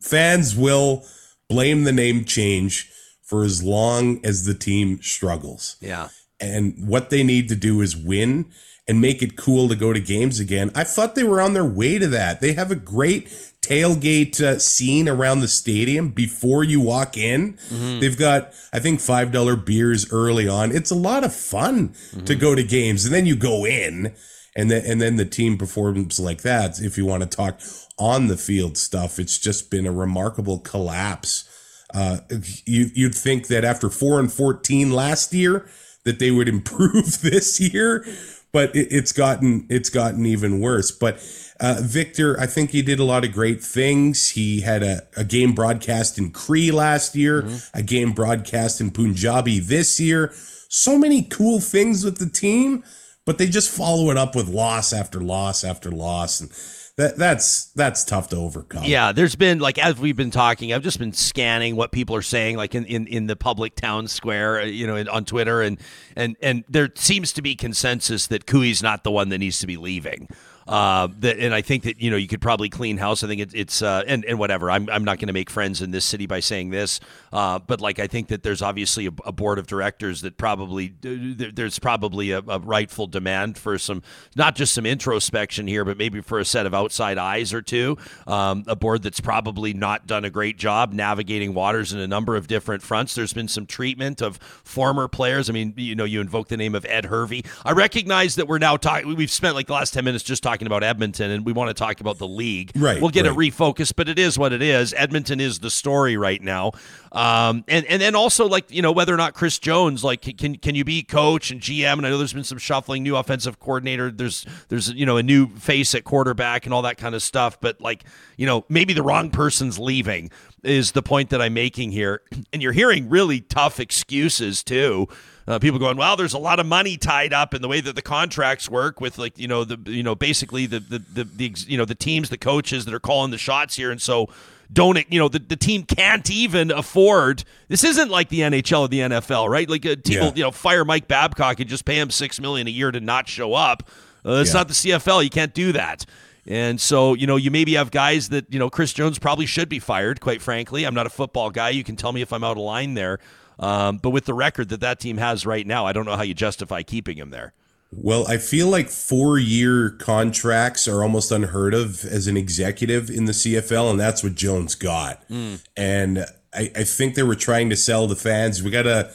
Speaker 5: Fans will blame the name change for as long as the team struggles.
Speaker 3: Yeah.
Speaker 5: And what they need to do is win and make it cool to go to games again. I thought they were on their way to that. They have a great tailgate uh, scene around the stadium before you walk in. Mm-hmm. They've got, I think, $5 beers early on. It's a lot of fun mm-hmm. to go to games. And then you go in and then, and then the team performs like that. If you want to talk on the field stuff, it's just been a remarkable collapse. Uh, you, you'd think that after four and 14 last year, that they would *laughs* improve this year, but it, it's gotten, it's gotten even worse. But uh, Victor, I think he did a lot of great things. He had a, a game broadcast in Cree last year, mm-hmm. a game broadcast in Punjabi this year. So many cool things with the team, but they just follow it up with loss after loss after loss. And that that's that's tough to overcome.
Speaker 3: Yeah, there's been like as we've been talking, I've just been scanning what people are saying, like in in, in the public town square, uh, you know, on Twitter, and and and there seems to be consensus that Cui's not the one that needs to be leaving. Uh, that, and I think that you know you could probably clean house. I think it, it's uh, and and whatever. I'm I'm not going to make friends in this city by saying this, uh, but like I think that there's obviously a, a board of directors that probably there's probably a, a, rightful demand for some not just some introspection here, but maybe for a set of outside eyes or two. Um, a board that's probably not done a great job navigating waters in a number of different fronts. There's been some treatment of former players. I mean, you know, you invoke the name of Ed Hervey. I recognize that we're now talking. We've spent like the last ten minutes just talking talking about Edmonton and we want to talk about the league.
Speaker 5: Right.
Speaker 3: We'll get
Speaker 5: right.
Speaker 3: it refocused, but it is what it is. Edmonton is the story right now. Um, and and then also like you know whether or not Chris Jones like can can you be coach and GM? And I know there's been some shuffling, new offensive coordinator. There's there's you know a new face at quarterback and all that kind of stuff. But like you know maybe the wrong person's leaving is the point that I'm making here. *clears throat* And you're hearing really tough excuses too. Uh, people going, well, there's a lot of money tied up in the way that the contracts work with like you know the you know basically the the the, the you know the teams, the coaches that are calling the shots here, and so don't you know the, the team can't even afford this isn't like the NHL or the NFL right? Like a team yeah. will you know fire Mike Babcock and just pay him six million a year to not show up. Uh, it's yeah. not the CFL you can't do that. And so you know you maybe have guys that you know Chris Jones probably should be fired quite frankly. I'm not a football guy. You can tell me if I'm out of line there um, but with the record that that team has right now, I don't know how you justify keeping him there.
Speaker 5: Well, I feel like four year contracts are almost unheard of as an executive in the CFL, and that's what Jones got. Mm. And I, I think they were trying to sell the fans. We gotta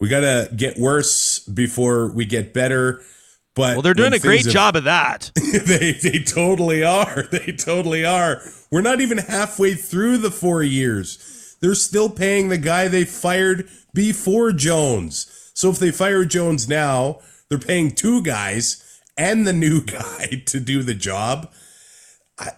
Speaker 5: we gotta get worse before we get better. But
Speaker 3: well, they're doing a great have, job of that. *laughs*
Speaker 5: they they totally are. They totally are. We're not even halfway through the four years. They're still paying the guy they fired before Jones. So if they fire Jones now, they're paying two guys and the new *laughs* guy to do the job.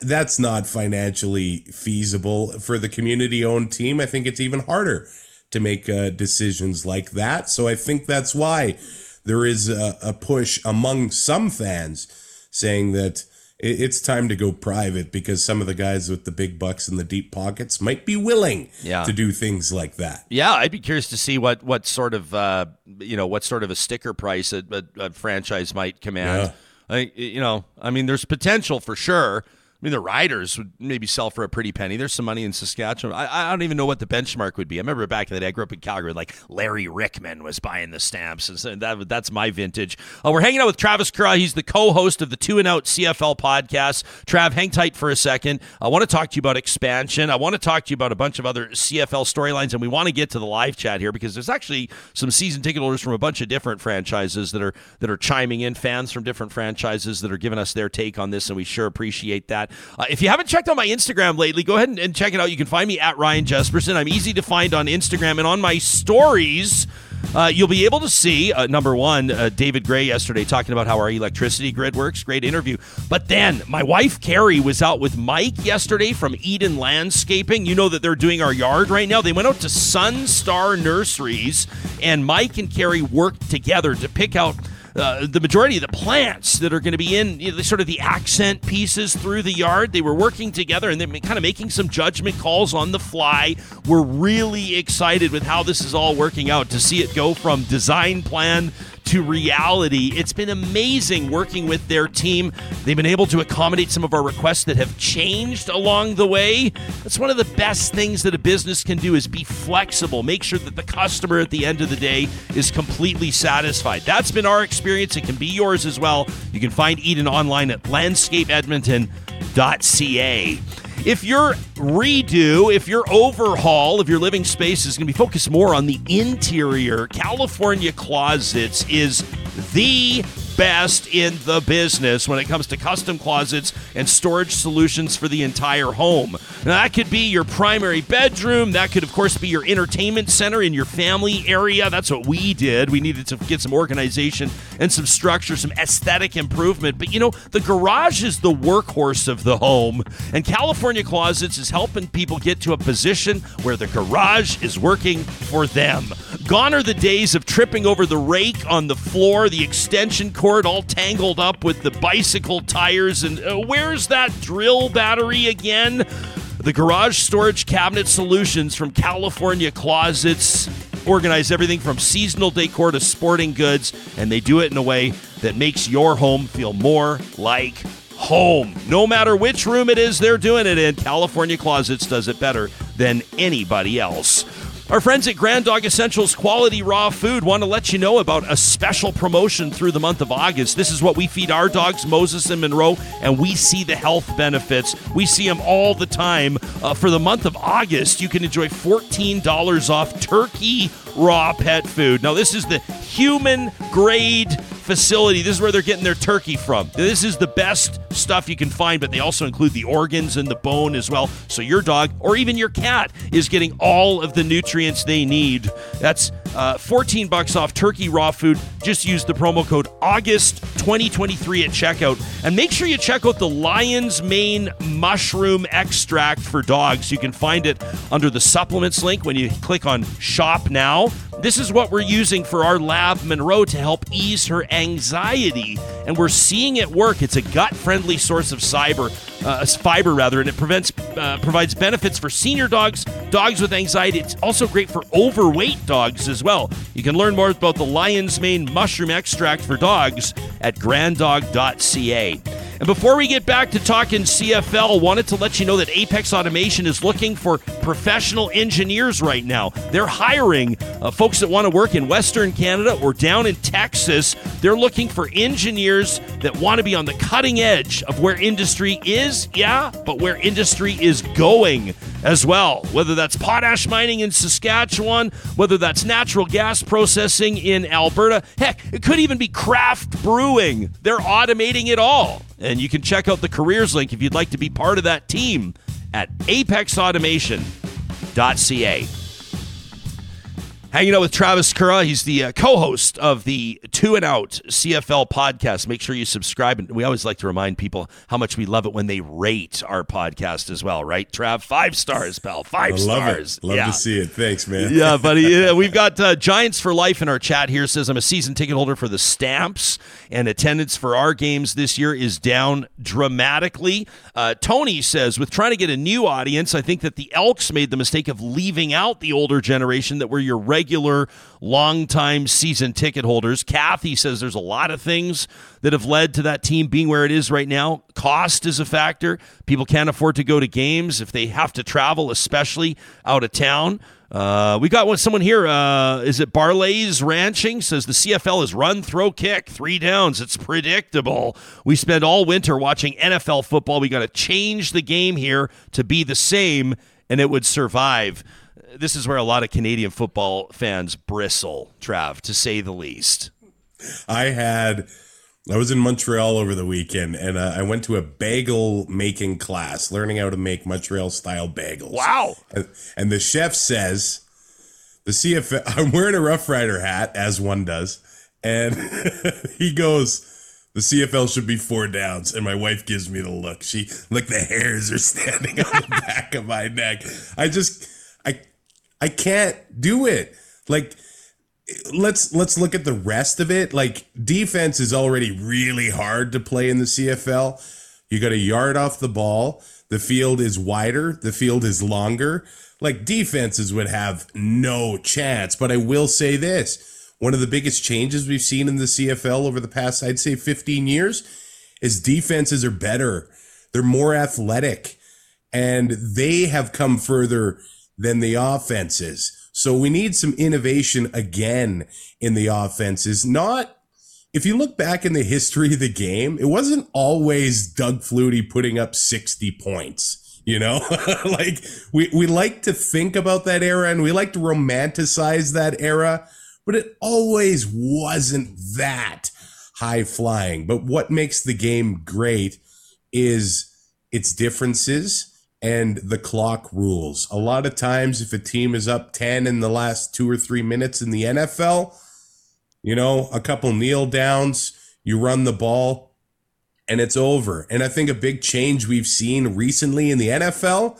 Speaker 5: That's not financially feasible for the community owned team. I think it's even harder to make uh, decisions like that. So I think that's why there is a, a push among some fans saying that it's time to go private because some of the guys with the big bucks and the deep pockets might be willing
Speaker 3: Yeah.
Speaker 5: to do things like that.
Speaker 3: Yeah, I'd be curious to see what what sort of uh, you know what sort of a sticker price a, a, a franchise might command. I, you know, I mean, there's potential for sure. I mean, the Riders would maybe sell for a pretty penny. There's some money in Saskatchewan. I, I don't even know what the benchmark would be. I remember back in the day, I grew up in Calgary, like Larry Ryckman was buying the stamps. And that, that's my vintage. Uh, we're hanging out with Travis Currah. He's the co host of the Two and Out CFL podcast. Trav, hang tight for a second. I want to talk to you about expansion. I want to talk to you about a bunch of other CFL storylines, and we want to get to the live chat here because there's actually some season ticket holders from a bunch of different franchises that are that are chiming in, fans from different franchises that are giving us their take on this, and we sure appreciate that. Uh, if you haven't checked out my Instagram lately, go ahead and, and check it out. You can find me at Ryan Jespersen. I'm easy to find on Instagram and on my stories. Uh, you'll be able to see uh, number one, uh, David Gray yesterday talking about how our electricity grid works. Great interview. But then my wife Carrie was out with Mike yesterday from Eden Landscaping. You know that they're doing our yard right now. They went out to Sun Star Nurseries, and Mike and Carrie worked together to pick out uh, the majority of the plants that are going to be in you know, the- sort of the accent pieces through the yard. They were working together and they're kind of making some judgment calls on the fly. We're really excited with how this is all working out to see it go from design plan to reality. It's been amazing working with their team. They've been able to accommodate some of our requests that have changed along the way. That's one of the best things that a business can do is be flexible. Make sure that the customer at the end of the day is completely satisfied. That's been our experience. It can be yours as well. You can find Eden online at landscapeedmonton.ca. If your redo, if your overhaul of your living space is going to be focused more on the interior, California Closets is the best in the business when it comes to custom closets and storage solutions for the entire home. Now, that could be your primary bedroom. That could, of course, be your entertainment center in your family area. That's what we did. We needed to get some organization and some structure, some aesthetic improvement. But you know, the garage is the workhorse of the home, and California Closets is helping people get to a position where the garage is working for them. Gone are the days of tripping over the rake on the floor, the extension cord all tangled up with the bicycle tires, and uh, where's that drill battery again? The Garage Storage Cabinet Solutions from California Closets organize everything from seasonal decor to sporting goods, and they do it in a way that makes your home feel more like home. No matter which room it is they're doing it in, California Closets does it better than anybody else. Our friends at Grand Dog Essentials Quality Raw Food want to let you know about a special promotion through the month of August. This is what we feed our dogs, Moses and Monroe, and we see the health benefits. We see them all the time. Uh, for the month of August, you can enjoy $14 off turkey raw pet food. Now, this is the human grade facility. This is where they're getting their turkey from. This is the best stuff you can find, but they also include the organs and the bone as well. So your dog or even your cat is getting all of the nutrients they need. That's uh, 14 bucks off turkey raw food. Just use the promo code August 2023 at checkout. And make sure you check out the Lion's Mane mushroom extract for dogs. You can find it under the supplements link when you click on shop now. This is what we're using for our lab Monroe to help ease her anxiety, and we're seeing it work. It's a gut-friendly source of cyber, uh, fiber rather, and it prevents uh, provides benefits for senior dogs, dogs with anxiety. It's also great for overweight dogs as well. You can learn more about the Lion's Mane mushroom extract for dogs at granddog.ca. And before we get back to talking CFL, wanted to let you know that Apex Automation is looking for professional engineers right now. They're hiring uh, folks that want to work in Western Canada or down in Texas. They're looking for engineers that want to be on the cutting edge of where industry is, yeah, but where industry is going as well. Whether that's potash mining in Saskatchewan, whether that's natural gas processing in Alberta, heck, it could even be craft brewing. They're automating it all. And you can check out the careers link if you'd like to be part of that team at Apex Automation ca. Hanging out with Travis Currah. He's the uh, co host of the Two and Out CFL podcast. Make sure you subscribe. And we always like to remind people how much we love it when they rate our podcast as well, right, Trav? Five stars, pal. Five
Speaker 5: I love
Speaker 3: stars.
Speaker 5: it. Love
Speaker 3: yeah.
Speaker 5: to see it. Thanks, man.
Speaker 3: Yeah, buddy. *laughs* Yeah, we've got uh, Giants for Life in our chat here. Says I'm a season ticket holder for the Stamps, and attendance for our games this year is down dramatically. Uh, Tony says, with trying to get a new audience, I think that the Elks made the mistake of leaving out the older generation that were your regular, longtime season ticket holders. Kathy says there's a lot of things that have led to that team being where it is right now. Cost is a factor. People can't afford to go to games if they have to travel, especially out of town. Uh, we got one. Someone here. Uh, is it Barley's Ranching? Says the CFL is run, throw, kick, three downs. It's predictable. We spend all winter watching NFL football. We got to change the game here to be the same, and it would survive. This is where a lot of Canadian football fans bristle, Trav, to say the least.
Speaker 5: I had, I was in Montreal over the weekend and uh, I went to a bagel making class, learning how to make Montreal style bagels.
Speaker 3: Wow.
Speaker 5: And, and the chef says, the CFL, *laughs* I'm wearing a Rough Rider hat, as one does. And *laughs* he goes, the CFL should be four downs. And my wife gives me the look. She, like, the hairs are *laughs* standing on the back of my neck. I just, I, I can't do it. Like, let's let's look at the rest of it. Like defense is already really hard to play in the CFL. You got a yard off the ball. The field is wider. The field is longer. Like defenses would have no chance. But I will say this: one of the biggest changes we've seen in the CFL over the past, I'd say, 15 years, is defenses are better. They're more athletic, and they have come further than the offenses. So we need some innovation again in the offenses. Not if you look back in the history of the game, it wasn't always Doug Flutie putting up 60 points. You know, *laughs* like we, we like to think about that era and we like to romanticize that era, but it always wasn't that high flying. But what makes the game great is its differences and the clock rules. A lot of times, if a team is up 10 in the last two or three minutes in the NFL, you know, a couple kneel downs, you run the ball, and it's over. And I think a big change we've seen recently in the NFL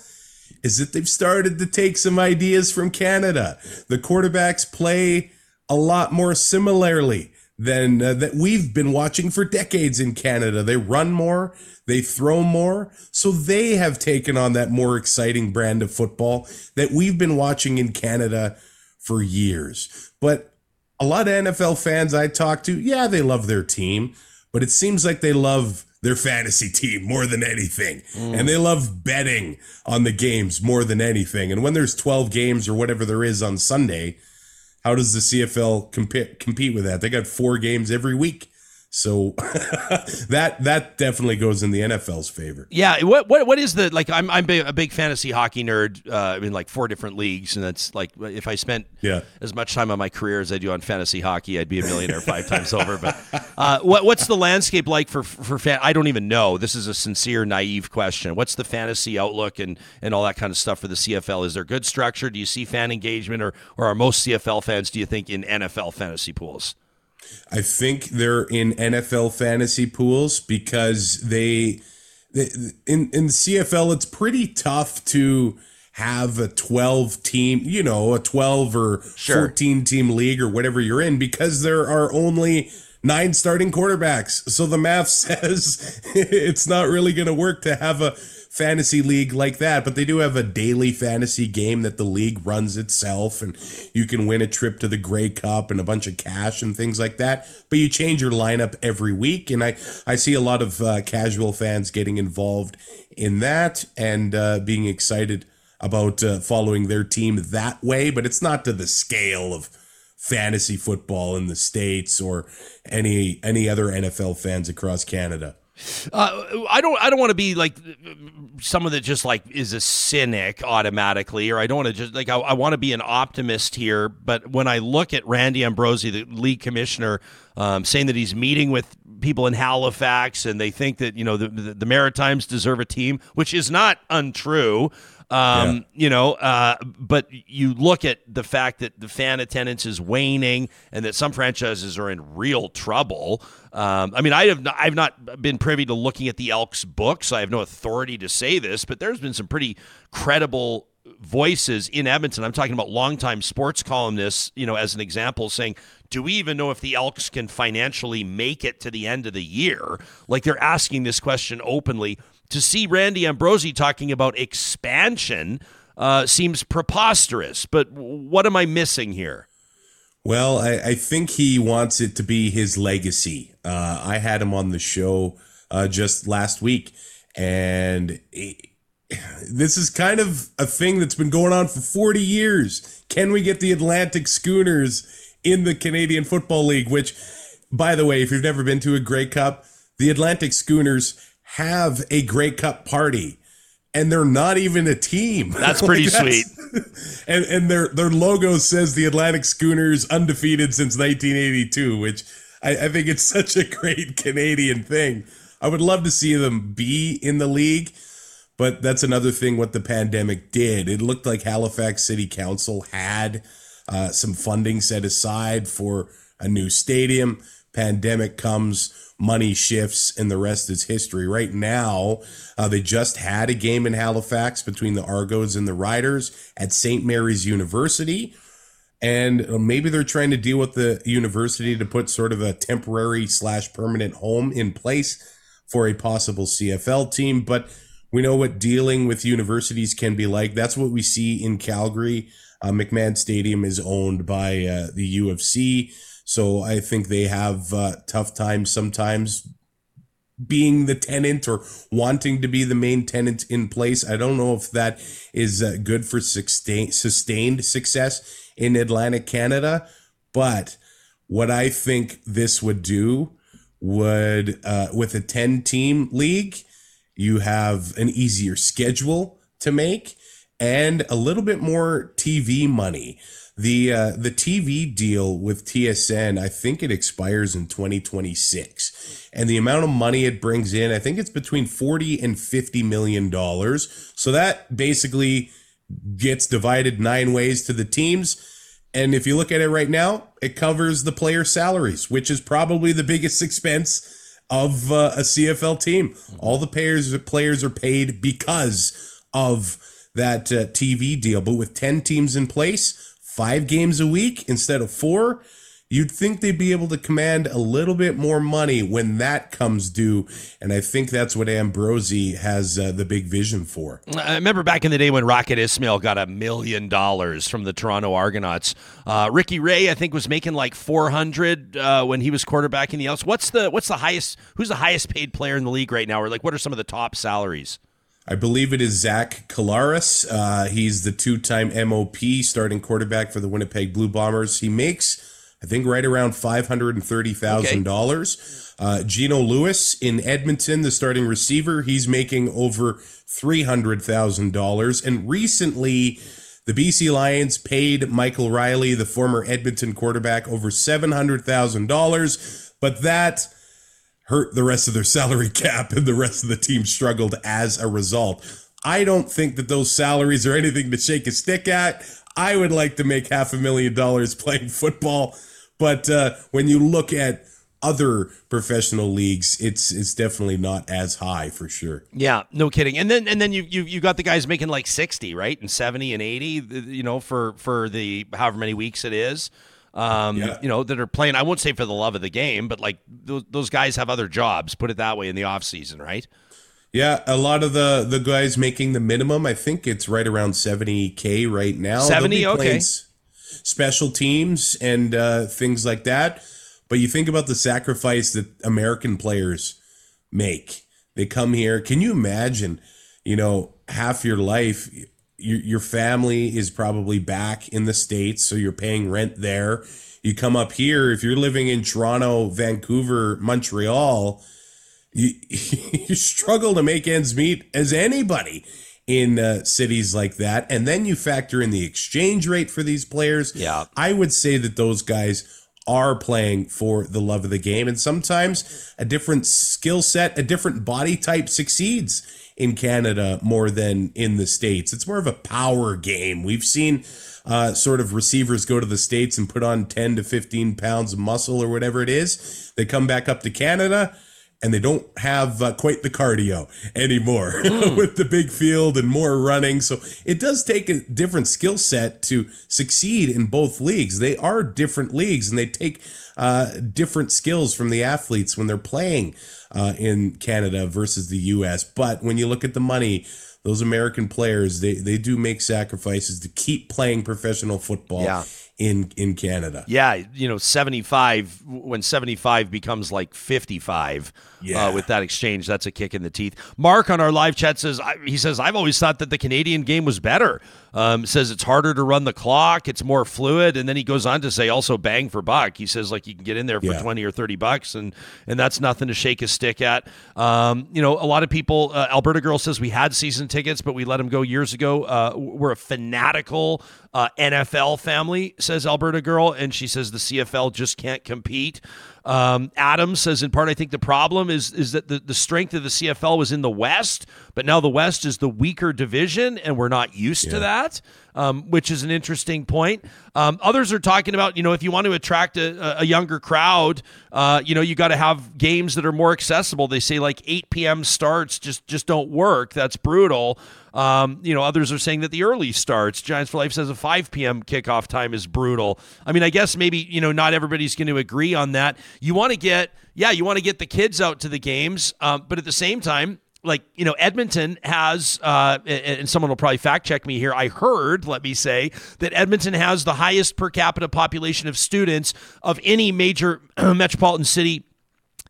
Speaker 5: is that they've started to take some ideas from Canada. The quarterbacks play a lot more similarly than uh, that we've been watching for decades in Canada. They run more, they throw more, so they have taken on that more exciting brand of football that we've been watching in Canada for years. But a lot of NFL fans I talk to, yeah, they love their team, but it seems like they love their fantasy team more than anything. And they love betting on the games more than anything. And when there's 12 games or whatever there is on Sunday, how does the CFL compete compete with that? They got four games every week. So *laughs* that that definitely goes in the NFL's favor.
Speaker 3: Yeah, what what what is the like? I'm I'm a big fantasy hockey nerd uh, in like four different leagues, and that's like if I spent
Speaker 5: Yeah.
Speaker 3: as much time on my career as I do on fantasy hockey, I'd be a millionaire five times over. But uh, what what's the landscape like for for fan? I don't even know. This is a sincere, naive question. What's the fantasy outlook and and all that kind of stuff for the CFL? Is there good structure? Do you see fan engagement, or or are most CFL fans? Do you think in NFL fantasy pools?
Speaker 5: I think they're in NFL fantasy pools because they, in in CFL it's pretty tough to have a 12 team, you know, a 12 or
Speaker 3: Sure.
Speaker 5: 14 team league or whatever you're in because there are only nine starting quarterbacks. So the math *laughs* says it's not really going to work to have a fantasy league like that, but they do have a daily fantasy game that the league runs itself and you can win a trip to the Grey Cup and a bunch of cash and things like that. But you change your lineup every week and I I see a lot of uh, casual fans getting involved in that and uh, being excited about uh, following their team that way, but it's not to the scale of fantasy football in the states or any any other NFL fans across Canada.
Speaker 3: Uh, I don't. I don't want to be like someone that just like is a cynic automatically, or I don't want to just like. I, I want to be an optimist here. But when I look at Randy Ambrosie, the league commissioner, um, saying that he's meeting with people in Halifax, and they think that you know the, the, the Maritimes deserve a team, which is not untrue. Um,
Speaker 5: Yeah.
Speaker 3: You know, uh, but you look at the fact that the fan attendance is waning and that some franchises are in real trouble. Um, I mean, I have not, I've not been privy to looking at the Elks books. I have no authority to say this, but there's been some pretty credible voices in Edmonton. I'm talking about longtime sports columnists, you know, as an example, saying, do we even know if the Elks can financially make it to the end of the year? Like they're asking this question openly. To see Randy Ambrosie talking about expansion uh, seems preposterous, but what am I missing here?
Speaker 5: Well, I, I think he wants it to be his legacy. Uh, I had him on the show uh, just last week, and *sighs* this is kind of a thing that's been going on for 40 years. Can we get the Atlantic Schooners in the Canadian Football League? Which, by the way, if you've never been to a Grey Cup, the Atlantic Schooners have a Grey Cup party. And they're not even a team.
Speaker 3: That's pretty *laughs* sweet.
Speaker 5: and and their their logo says the Atlantic Schooners undefeated since 1982, which I, I think it's *laughs* such a great Canadian thing. I would love to see them be in the league, but that's another thing what the pandemic did. It looked like Halifax City Council had uh, some funding set aside for a new stadium. Pandemic comes, money shifts, and the rest is history. Right now, uh, they just had a game in Halifax between the Argos and the Riders at St. Mary's University. And uh, maybe they're trying to deal with the university to put sort of a temporary slash permanent home in place for a possible CFL team. But we know what dealing with universities can be like. That's what we see in Calgary. Uh, McMahon Stadium is owned by uh, the U of C. So I think they have uh, tough times sometimes being the tenant or wanting to be the main tenant in place. I don't know if that is uh, good for sustain, sustained success in Atlantic Canada, but what I think this would do would, uh, with a 10 team league, you have an easier schedule to make and a little bit more TV money. The uh, the TV deal with TSN, I think it expires in 2026. And the amount of money it brings in, I think it's between 40 and 50 million dollars. So that basically gets divided nine ways to the teams. And if you look at it right now, it covers the player salaries, which is probably the biggest *laughs* expense of uh, a CFL team. All the players players are paid because of that uh, TV deal. But with 10 teams in place, five games a week instead of four, you'd think they'd be able to command a little bit more money when that comes due. And I think that's what Ambrosie has uh, the big vision for.
Speaker 3: I remember back in the day when Rocket Ismail got a million dollars from the Toronto Argonauts. Uh, Ricky Ray, I think, was making like four hundred uh, when he was quarterbacking the Elks. What's the what's the highest? Who's the highest paid player in the league right now? Or like, what are some of the top salaries?
Speaker 5: I believe it is Zach Collaros. Uh, he's the two-time MOP starting quarterback for the Winnipeg Blue Bombers. He makes, I think, right around five hundred and thirty thousand dollars. Uh, Eugene Lewis in Edmonton, the starting receiver, he's making over three hundred thousand dollars. And recently, the BC Lions paid Michael Reilly, the former Edmonton quarterback, over seven hundred thousand dollars. But that hurt the rest of their salary *laughs* cap and the rest of the team struggled as a result. I don't think that those salaries are anything to shake a stick at. I would like to make half a million dollars *laughs* playing football, but uh, when you look at other professional leagues, it's it's definitely not as high for sure.
Speaker 3: Yeah, no kidding. And then and then you you you got the guys making like sixty, right, and seventy and eighty. You know, for for the however many weeks it is. Um,
Speaker 5: Yeah.
Speaker 3: you know that are playing. I won't say for the love of the game, but like those, those guys have other jobs. Put it that way in the off season, right?
Speaker 5: Yeah, a lot of the the guys making the minimum, I think it's right around 70k right now.
Speaker 3: 70? Okay.
Speaker 5: Special teams and uh, things like that. But you think about the sacrifice that American players make. They come here. Can you imagine, you know, half your life your your family is probably back in the states, so you're paying rent there. You come up here if you're living in Toronto, Vancouver, Montreal, you, *laughs* you struggle to make ends meet as anybody in uh, cities like that. And then you factor in the exchange rate for these players.
Speaker 3: Yeah.
Speaker 5: I would say that those guys are playing for the love of the game. And sometimes a different skill set, a different body type succeeds in Canada more than in the States. It's more of a power game. We've seen uh, sort of receivers go to the States and put on 10 to 15 pounds of muscle or whatever it is. They come back up to Canada and they don't have uh, quite the cardio anymore *laughs* with the big field and more running. So it does take a different skill set to succeed in both leagues. They are different leagues and they take uh, different skills from the athletes when they're playing uh, in Canada versus the U.S. But when you look at the money, those American players, they, they do make sacrifices to keep playing professional football
Speaker 3: Yeah.
Speaker 5: in, in Canada.
Speaker 3: Yeah, you know, 75, when 75 becomes like 55
Speaker 5: Yeah.
Speaker 3: uh, with that exchange, that's a kick in the teeth. Mark on our live chat says, I, he says, I've always thought that the Canadian game was better. Um, says it's harder to run the clock, it's more fluid. And then he goes on to say, also bang for buck. He says, like, you can get in there for
Speaker 5: Yeah.
Speaker 3: 20 or 30 bucks, and, and that's nothing to shake a stick at. Um, you know, a lot of people, uh, Alberta Girl says, we had season tickets, but we let them go years ago. Uh, we're a fanatical uh, NFL family, says Alberta Girl, and she says the CFL just can't compete. Um, Adam says, in part, I think the problem is is that the, the strength of the CFL was in the West, but now the West is the weaker division, and we're not used to that, um, which is an interesting point. Um, others are talking about, you know, if you want to attract a, a younger crowd, uh, you know, you got to have games that are more accessible. They say like 8 p.m. starts just just don't work. That's brutal. Um, you know, others are saying that the early starts. Giants for Life says a 5 p.m. kickoff time is brutal. I mean, I guess maybe you know not everybody's going to agree on that. You want to get, yeah, you want to get the kids out to the games, um, but at the same time, like you know, Edmonton has, uh, and someone will probably fact check me here. I heard, let me say, that Edmonton has the highest per capita population of students of any major *clears throat* metropolitan city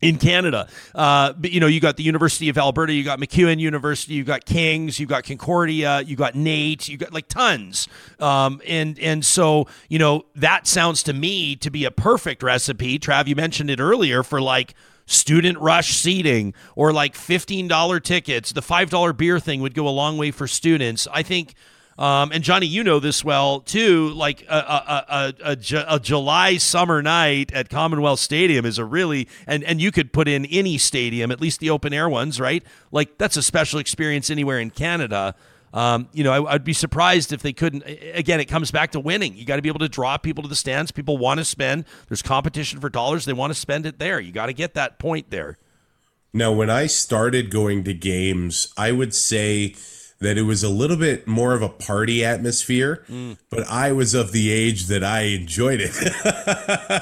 Speaker 3: in Canada. Uh, but you know, you got the University of Alberta, you got MacEwan University, you got Kings, you got Concordia, you got NAIT, you got like tons. Um, and and so you know that sounds to me to be a perfect recipe. Trav, you mentioned it earlier for like student rush seating or like $15 tickets. The $5 beer thing would go a long way for students. I think um, and Johnny, you know this well too. Like a, a, a, a, July summer night at Commonwealth Stadium is a really, and, and you could put in any stadium, at least the open air ones, right? Like that's a special experience anywhere in Canada. Um, you know, I, I'd be surprised if they couldn't. Again, it comes back to winning. You got to be able to draw people to the stands. People want to spend. There's competition for dollars. They want to spend it there. You got to get that point there.
Speaker 5: Now, when I started going to games, I would say that it was a little bit more of a party atmosphere, but I was of the age that I enjoyed it.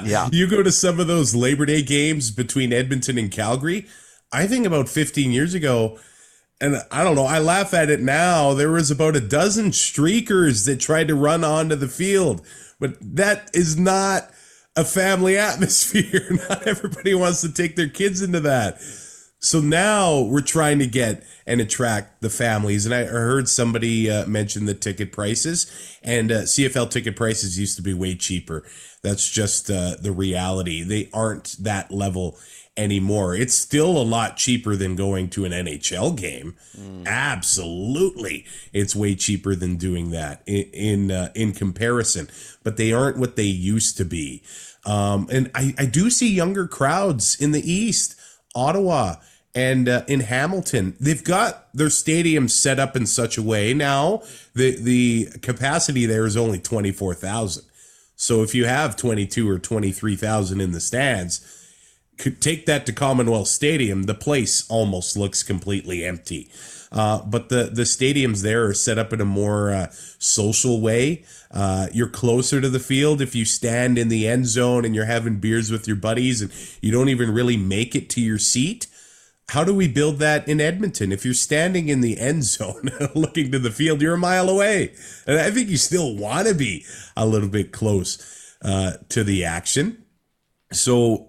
Speaker 5: *laughs*
Speaker 3: Yeah.
Speaker 5: You go to some of those Labor Day games between Edmonton and Calgary, I think about 15 years ago, and I don't know, I laugh at it now. There was about a dozen streakers that tried to run onto the field, but that is not a family *laughs* atmosphere. *laughs* Not everybody wants to take their kids into that. So now we're trying to get and attract the families. And I heard somebody uh, mention the ticket prices, and uh, CFL ticket prices used to be way cheaper. That's just uh, the reality. They aren't that level anymore. It's still a lot cheaper than going to an NHL game. Absolutely, it's way cheaper than doing that in in, uh, in comparison. But they aren't what they used to be. Um, and I, I do see younger crowds in the East, Ottawa, and uh, in Hamilton. They've got their stadium set up in such a way now. The the capacity there is only twenty four thousand. So if you have twenty two or twenty three thousand in the stands, take that to Commonwealth Stadium, the place almost looks completely empty. Uh, but the the stadiums there are set up in a more uh, social way. Uh, you're closer to the field if you stand in the end zone and you're having beers with your buddies, and you don't even really make it to your seat. How do we build that in Edmonton? If you're standing in the end zone *laughs* looking to the field, you're a mile away. And I think you still want to be a little bit close uh, to the action. So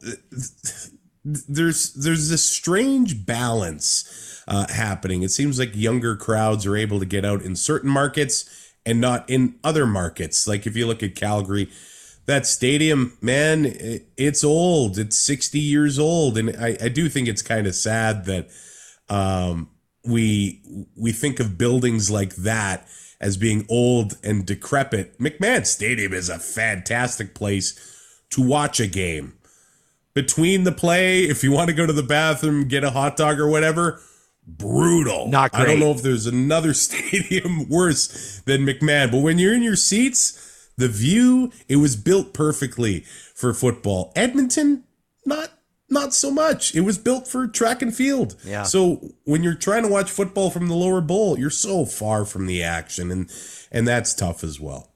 Speaker 5: there's there's this strange balance uh, happening. It seems like younger crowds are able to get out in certain markets and not in other markets. Like if you look at Calgary, that stadium, man, it, it's old. It's 60 years old, and I, I do think it's kind of sad that um, we we think of buildings like that as being old and decrepit. McMahon Stadium is a fantastic place to watch a game between the play, if you want to go to the bathroom, get a hot dog or whatever, brutal.
Speaker 3: Not
Speaker 5: I don't know if there's another *laughs* stadium worse than McMahon, but when you're in your seats, the view, it was built perfectly for football. Edmonton, not not so much. It was built for track and field.
Speaker 3: Yeah.
Speaker 5: So when you're trying to watch football from the lower bowl, you're so far from the action and and that's tough as well.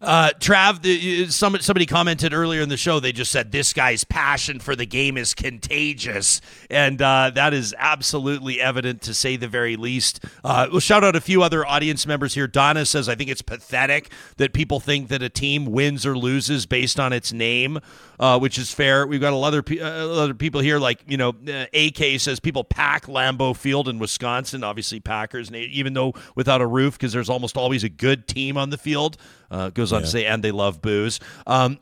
Speaker 3: Uh, Trav, the, some, somebody commented earlier in the show. They just said this guy's passion for the game is contagious, and uh, that is absolutely evident to say the very least. Uh, we'll shout out a few other audience members here. Donna says, "I think it's pathetic that people think that a team wins or loses based on its name." Uh, which is fair. We've got a lot of pe- uh, other people here, like you know, uh, AK says people pack Lambeau Field in Wisconsin. Obviously, Packers, and even though without a roof, because there's almost always a good team on the field. Uh, goes on to say, and they love booze. Um,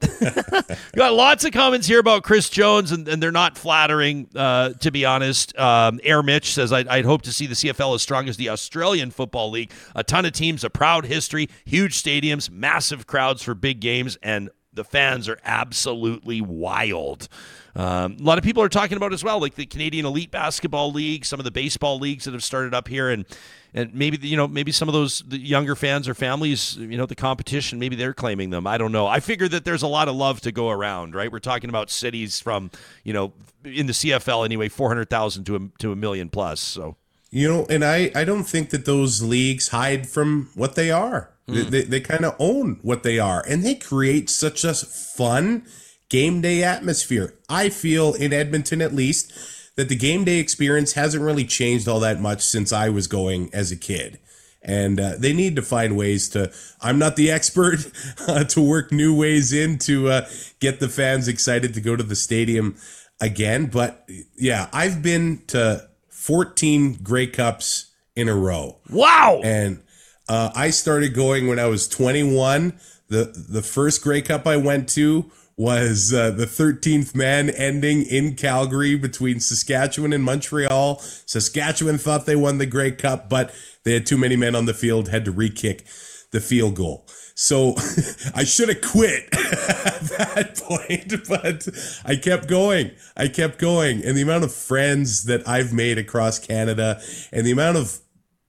Speaker 3: *laughs* got lots of comments here about Chris Jones, and, and they're not flattering, uh, to be honest. Um, Air Mitch says, I'd, I'd hope to see the CFL as strong as the Australian Football League. A ton of teams, a proud history, huge stadiums, massive crowds for big games, and the fans are absolutely wild. Um, a lot of people are talking about as well, like the Canadian Elite Basketball League, some of the baseball leagues that have started up here, and and maybe you know maybe some of those younger fans or families, you know, the competition, maybe they're claiming them. I don't know. I figure that there's a lot of love to go around, right? We're talking about cities from you know in the CFL anyway, four hundred thousand to a, to a million plus. So
Speaker 5: You know, and I, I don't think that those leagues hide from what they are. They, they, they kind of own what they are, and they create such a fun game day atmosphere. I feel in Edmonton, at least, that the game day experience hasn't really changed all that much since I was going as a kid. And uh, they need to find ways to. I'm not the expert *laughs* uh, to work new ways in to uh, get the fans excited to go to the stadium again. But yeah, I've been to 14 Grey Cups in a row.
Speaker 3: wow,
Speaker 5: And uh, I started going when I was 21. The the first Grey Cup I went to was uh, the 13th man ending in Calgary between Saskatchewan and Montreal. Saskatchewan thought they won the Grey Cup, but they had too many men on the field, had to re-kick the field goal. So *laughs* I should have quit *laughs* at that point, *laughs* but I kept going. I kept going. And the amount of friends that I've made across Canada and the amount of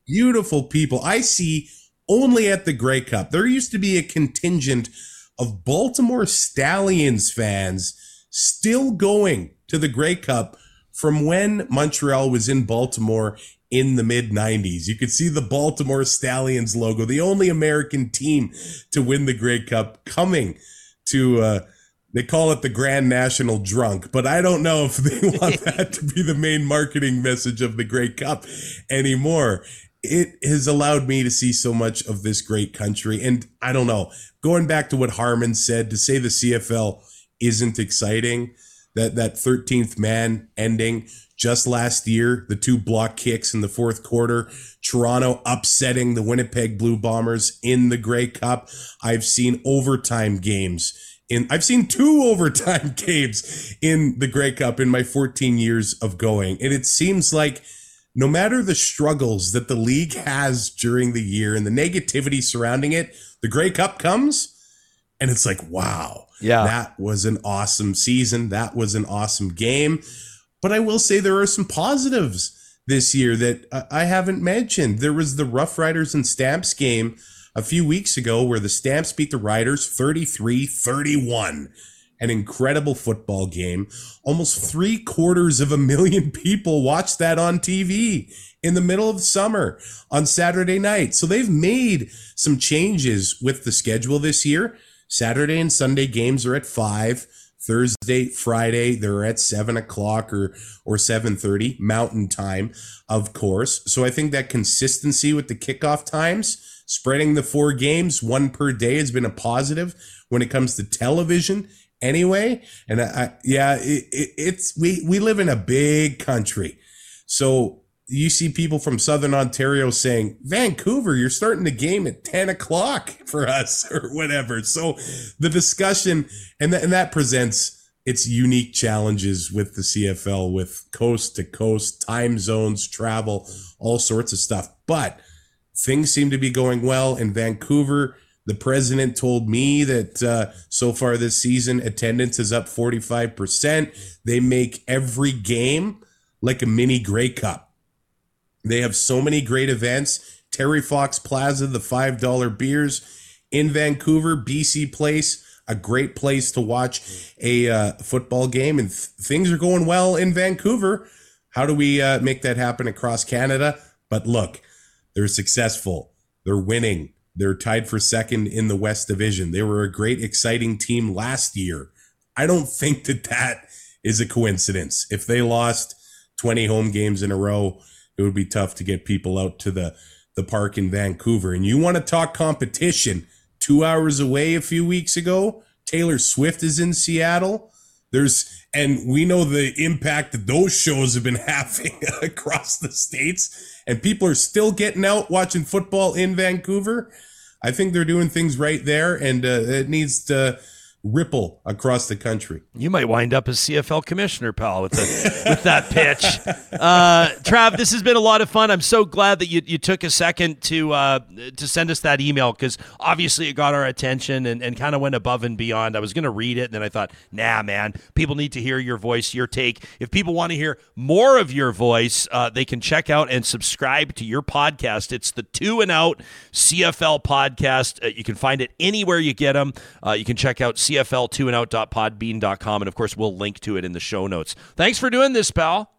Speaker 5: beautiful people I see only at the Grey Cup. There used to be a contingent of Baltimore Stallions fans still going to the Grey Cup from when Montreal was in Baltimore in the mid 90s. You could see the Baltimore Stallions logo, the only American team to win the Grey Cup coming to uh they call it the Grand National Drunk, but I don't know if they *laughs* want that to be the main marketing message of the Grey Cup anymore. It has allowed me to see so much of this great country. And I don't know, going back to what Harmon said, to say the CFL isn't exciting, that, that 13th man ending just last year, the two block kicks in the fourth quarter, Toronto upsetting the Winnipeg Blue Bombers in the Grey Cup. I've seen overtime games in I've seen two *laughs* overtime games in the Grey Cup in my 14 years of going. And it seems like no matter the struggles that the league has during the year and the negativity surrounding it, the Grey Cup comes and it's like, wow,
Speaker 3: Yeah.
Speaker 5: that was an awesome season. That was an awesome game. But I will say there are some positives this year that I- haven't mentioned. There was the Rough Riders and Stamps game a few weeks ago where the Stamps beat the Riders 33 31. An incredible football game. Almost three quarters of a million people watched that on TV in the middle of summer on Saturday night. So they've made some changes with the schedule this year. Saturday and Sunday games are at five. Thursday, Friday, they're at seven o'clock or or seven thirty Mountain Time, of course. So I think that consistency with the kickoff times, spreading the four games, one per day, has been a positive when it comes to television. Anyway, and I, I yeah, it, it, it's we we live in a big country, so you see people from Southern Ontario saying, Vancouver, you're starting the game at 10 o'clock for us *laughs* or whatever. So the discussion and, that and that presents its unique challenges with the CFL with coast to coast, time zones, travel, all sorts of stuff. But things seem to be going well in Vancouver. The president told me that uh, so far this season, attendance is up 45%. They make every game like a mini Grey Cup. They have so many great events. Terry Fox Plaza, the $5 beers in Vancouver, BC Place, a great place to watch a uh, football game. And th- things are going well in Vancouver. How do we uh, make that happen across Canada? But look, they're successful. They're winning. They're tied for second in the West Division. They were a great, exciting team last year. I don't think that that is a coincidence. If they lost 20 home games in a row, it would be tough to get people out to the, the park in Vancouver. And you want to talk competition two hours away a few weeks ago? Taylor Swift is in Seattle. There's, and we know the impact that those shows have been *laughs* having across the states, and people are still getting out watching football in Vancouver. I think they're doing things right there, and uh, it needs to ripple across the country.
Speaker 3: You might wind up as CFL commissioner, pal, with the, with that pitch. Uh, Trav, this has been a lot of fun. I'm so glad that you, you took a second to uh, to send us that email because obviously it got our attention and, and kind of went above and beyond. I was going to read it and then I thought, nah, man, people need to hear your voice, your take. If people want to hear more of your voice, uh, they can check out and subscribe to your podcast. It's the Two and Out CFL podcast. Uh, you can find it anywhere you get them. Uh, you can check out CFL cfl2andout.podbean.com. And of course, we'll link to it in the show notes. Thanks for doing this, pal.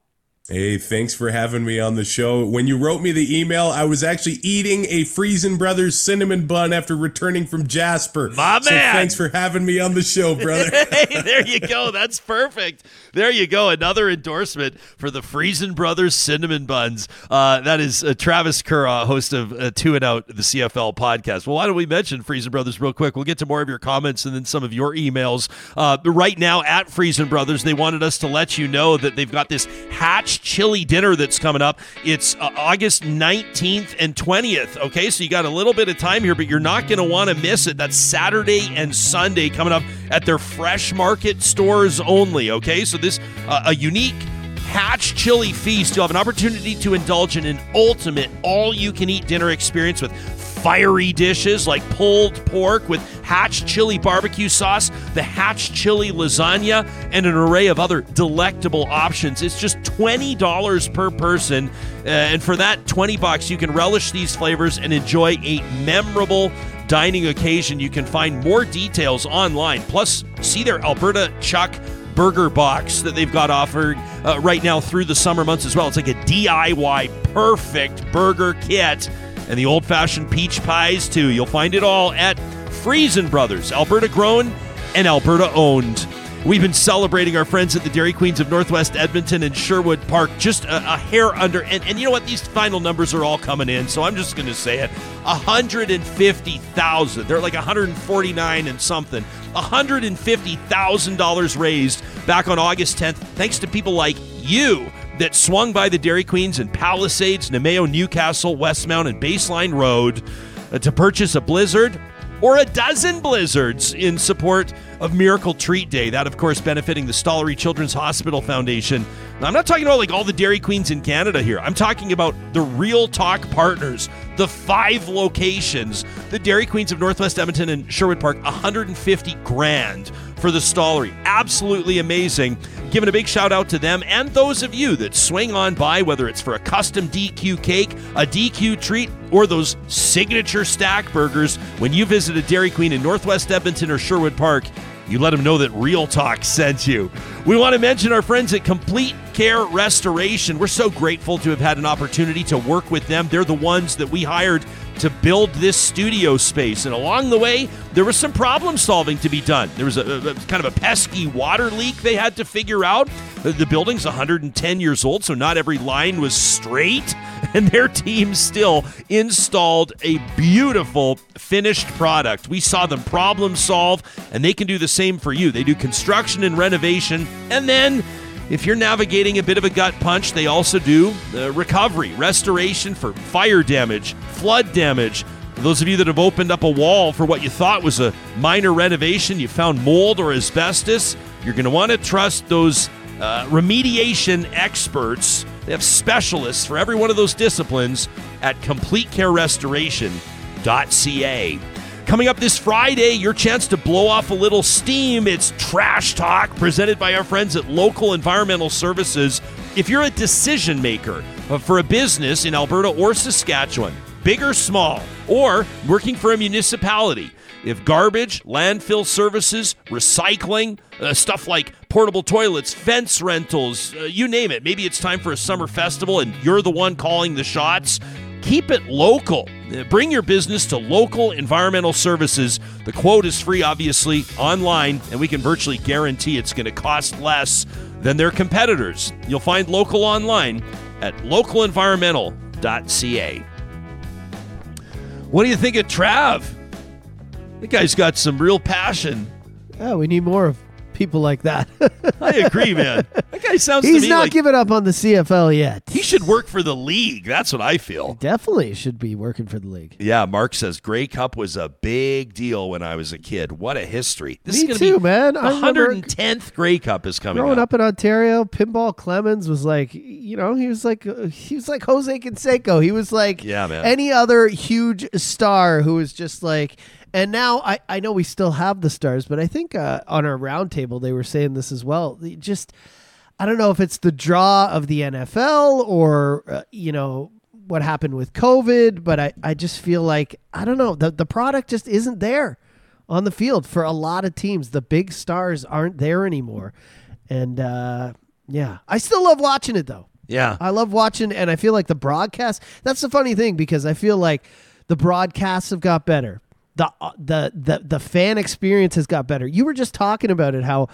Speaker 5: Hey, thanks for having me on the show. When you wrote me the email, I was actually eating a Friesen Brothers cinnamon bun after returning from Jasper.
Speaker 3: My
Speaker 5: so
Speaker 3: man.
Speaker 5: thanks for having me on the show, brother. *laughs*
Speaker 3: hey, there you go. That's perfect. There you go. Another endorsement for the Friesen Brothers cinnamon buns. Uh, that is uh, Travis Currah, uh, host of uh, Two and Out, the CFL podcast. Well, why don't we mention Friesen Brothers real quick? We'll get to more of your comments and then some of your emails. Uh, right now at Friesen Brothers, they wanted us to let you know that they've got this hatch chili dinner that's coming up. It's uh, August 19th and 20th. Okay, so you got a little bit of time here, but you're not going to want to miss it. That's Saturday and Sunday coming up at their fresh market stores only. Okay, so this uh, a unique Hatch Chili Feast. You'll have an opportunity to indulge in an ultimate all-you-can-eat dinner experience with fiery dishes like pulled pork with Hatch chili barbecue sauce, the Hatch chili lasagna, and an array of other delectable options. It's just $20 per person. Uh, and for that 20 bucks, you can relish these flavors and enjoy a memorable dining occasion. You can find more details online. Plus, see their Alberta Chuck burger box that they've got offered uh, right now through the summer months as well. It's like a DIY perfect burger kit and the old fashioned peach pies too. You'll find it all at Friesen Brothers, Alberta grown and Alberta owned. We've been celebrating our friends at the Dairy Queens of Northwest Edmonton and Sherwood Park just a, a hair under. And, and, you know what? These final numbers are all coming in, so I'm just going to say it 150,000. They're like 149 and something. $150,000 raised back on August 10th, thanks to people like you that swung by the Dairy Queens in Palisades, Namao, Newcastle, Westmount, and Baseline Road uh, to purchase a blizzard or a dozen blizzards in support of Miracle Treat Day. That, of course, benefiting the Stollery Children's Hospital Foundation. Now, I'm not talking about like all the Dairy Queens in Canada here. I'm talking about the Real Talk partners, the five locations, the Dairy Queens of Northwest Edmonton and Sherwood Park, 150 grand for the Stollery. Absolutely amazing. Giving a big shout out to them and those of you that swing on by, whether it's for a custom DQ cake, a DQ treat, or those signature stack burgers. When you visit a Dairy Queen in Northwest Edmonton or Sherwood Park, you let them know that Real Talk sent you. We want to mention our friends at Complete Care Restoration. We're so grateful to have had an opportunity to work with them. They're the ones that we hired to build this studio space. And along the way, there was some problem solving to be done. There was a, a, kind of a pesky water leak they had to figure out. Uh, the building's 110 years old, so not every line was straight. *laughs* And their team still installed a beautiful finished product. We saw them problem solve, and they can do the same for you. They do construction and renovation, and then if you're navigating a bit of a gut punch, they also do uh, recovery, restoration for fire damage, flood damage. Those of you that have opened up a wall for what you thought was a minor renovation, you found mold or asbestos, you're going to want to trust those uh, remediation experts. They have specialists for every one of those disciplines at CompleteCareRestoration.ca. Coming up this Friday, your chance to blow off a little steam. It's Trash Talk presented by our friends at Local Environmental Services. If you're a decision maker uh, for a business in Alberta or Saskatchewan, big or small, or working for a municipality, if garbage, landfill services, recycling, uh, stuff like portable toilets, fence rentals, uh, you name it, maybe it's time for a summer festival and you're the one calling the shots, keep it local. Uh, Bring your business to local environmental services. The quote is free, obviously, online, and we can virtually guarantee it's going to cost less than their competitors. You'll find local online at localenvironmental.ca. What do you think of Trav? The guy's got some real passion.
Speaker 4: Yeah, we need more of people like that. *laughs*
Speaker 3: I agree, man. That guy sounds to
Speaker 4: He's not
Speaker 3: like
Speaker 4: giving up on the CFL yet.
Speaker 3: he should work for the league. That's what I feel.
Speaker 4: Definitely should be working for the league.
Speaker 3: Yeah, Mark says Grey Cup was a big deal when I was a kid. What a history! This
Speaker 4: Me
Speaker 3: is
Speaker 4: too,
Speaker 3: be
Speaker 4: man.
Speaker 3: The 110th Grey Cup is coming
Speaker 4: Growing
Speaker 3: up.
Speaker 4: up in Ontario, Pinball Clemons was like, you know, he was like, uh, he was like Jose Canseco. He was like,
Speaker 3: Yeah, man.
Speaker 4: any other huge star who was just like. And now I, I know we still have the stars, but I think uh, on our roundtable they were saying this as well. Just I don't know if it's the draw of the NFL or uh, you know what happened with COVID, but I, I just feel like I don't know the the product just isn't there on the field for a lot of teams. The big stars aren't there anymore, and uh, yeah, I still love watching it though.
Speaker 3: yeah,
Speaker 4: I love watching, and I feel like the broadcast. That's the funny thing because I feel like the broadcasts have got better. The uh, the the the fan experience has got better. You were just talking about it, how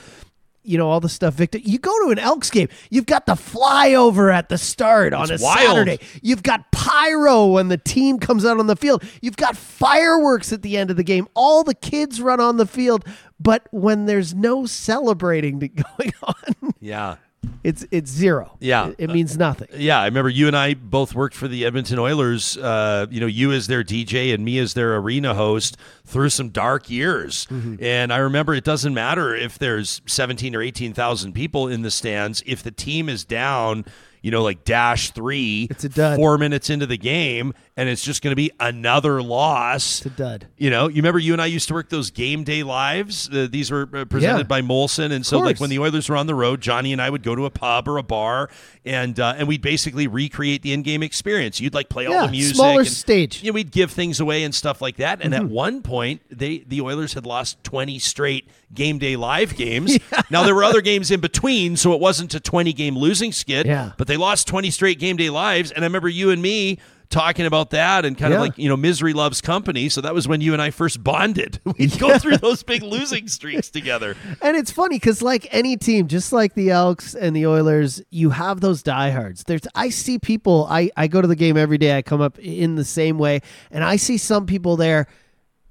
Speaker 4: you know all the stuff. Victor, you go to an Elks game, you've got the flyover at the start on
Speaker 3: It's
Speaker 4: a
Speaker 3: wild.
Speaker 4: Saturday. You've got pyro when the team comes out on the field. You've got fireworks at the end of the game. All the kids run on the field, but when there's no celebrating *laughs* going on,
Speaker 3: yeah.
Speaker 4: It's it's zero.
Speaker 3: Yeah.
Speaker 4: it, it means nothing.
Speaker 3: Yeah, I remember you and I both worked for the Edmonton Oilers. Uh, you know, you as their DJ and me as their arena host through some dark years.
Speaker 4: Mm-hmm.
Speaker 3: And I remember it doesn't matter if there's 17 or 18,000 people in the stands. If the team is down, you know, like dash three,
Speaker 4: It's a dud.
Speaker 3: four minutes into the game, and it's just going to be another loss.
Speaker 4: It's a dud.
Speaker 3: You know, you remember you and I used to work those game day lives. Uh, these were uh, presented
Speaker 4: Yeah.
Speaker 3: by Molson, and so like when the Oilers were on the road, Johnny and I would go to a pub or a bar, and uh, and we'd basically recreate the in-game experience. You'd like play all the music,
Speaker 4: smaller
Speaker 3: and,
Speaker 4: stage. Mm-hmm.
Speaker 3: You know, we'd give things away and stuff like that. And at one point, they the Oilers had lost twenty straight game day live games. *laughs* Now there were other games in between, so it wasn't a twenty game losing skid.
Speaker 4: Yeah.
Speaker 3: But they lost twenty straight game day lives, and I remember you and me. Talking about that and kind of like, you know, misery loves company. So that was when you and I first bonded. *laughs* We'd go through those big losing streaks together.
Speaker 4: And it's funny because, like any team, just like the Elks and the Oilers, you have those diehards. There's, I see people. I I go to the game every day. I come up in the same way, and I see some people there,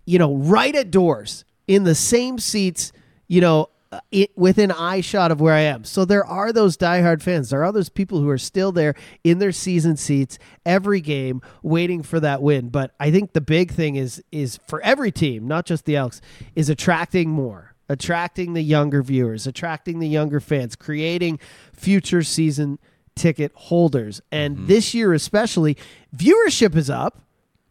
Speaker 4: you know, right at doors in the same seats, you know. Uh, It, within eye shot of where I am. So there are those diehard fans. There are those people who are still there in their season seats every game waiting for that win. But I think the big thing is is for every team, not just the Elks, is attracting more attracting the younger viewers, attracting the younger fans, creating future season ticket holders. And
Speaker 3: Mm-hmm.
Speaker 4: this year especially, viewership is up,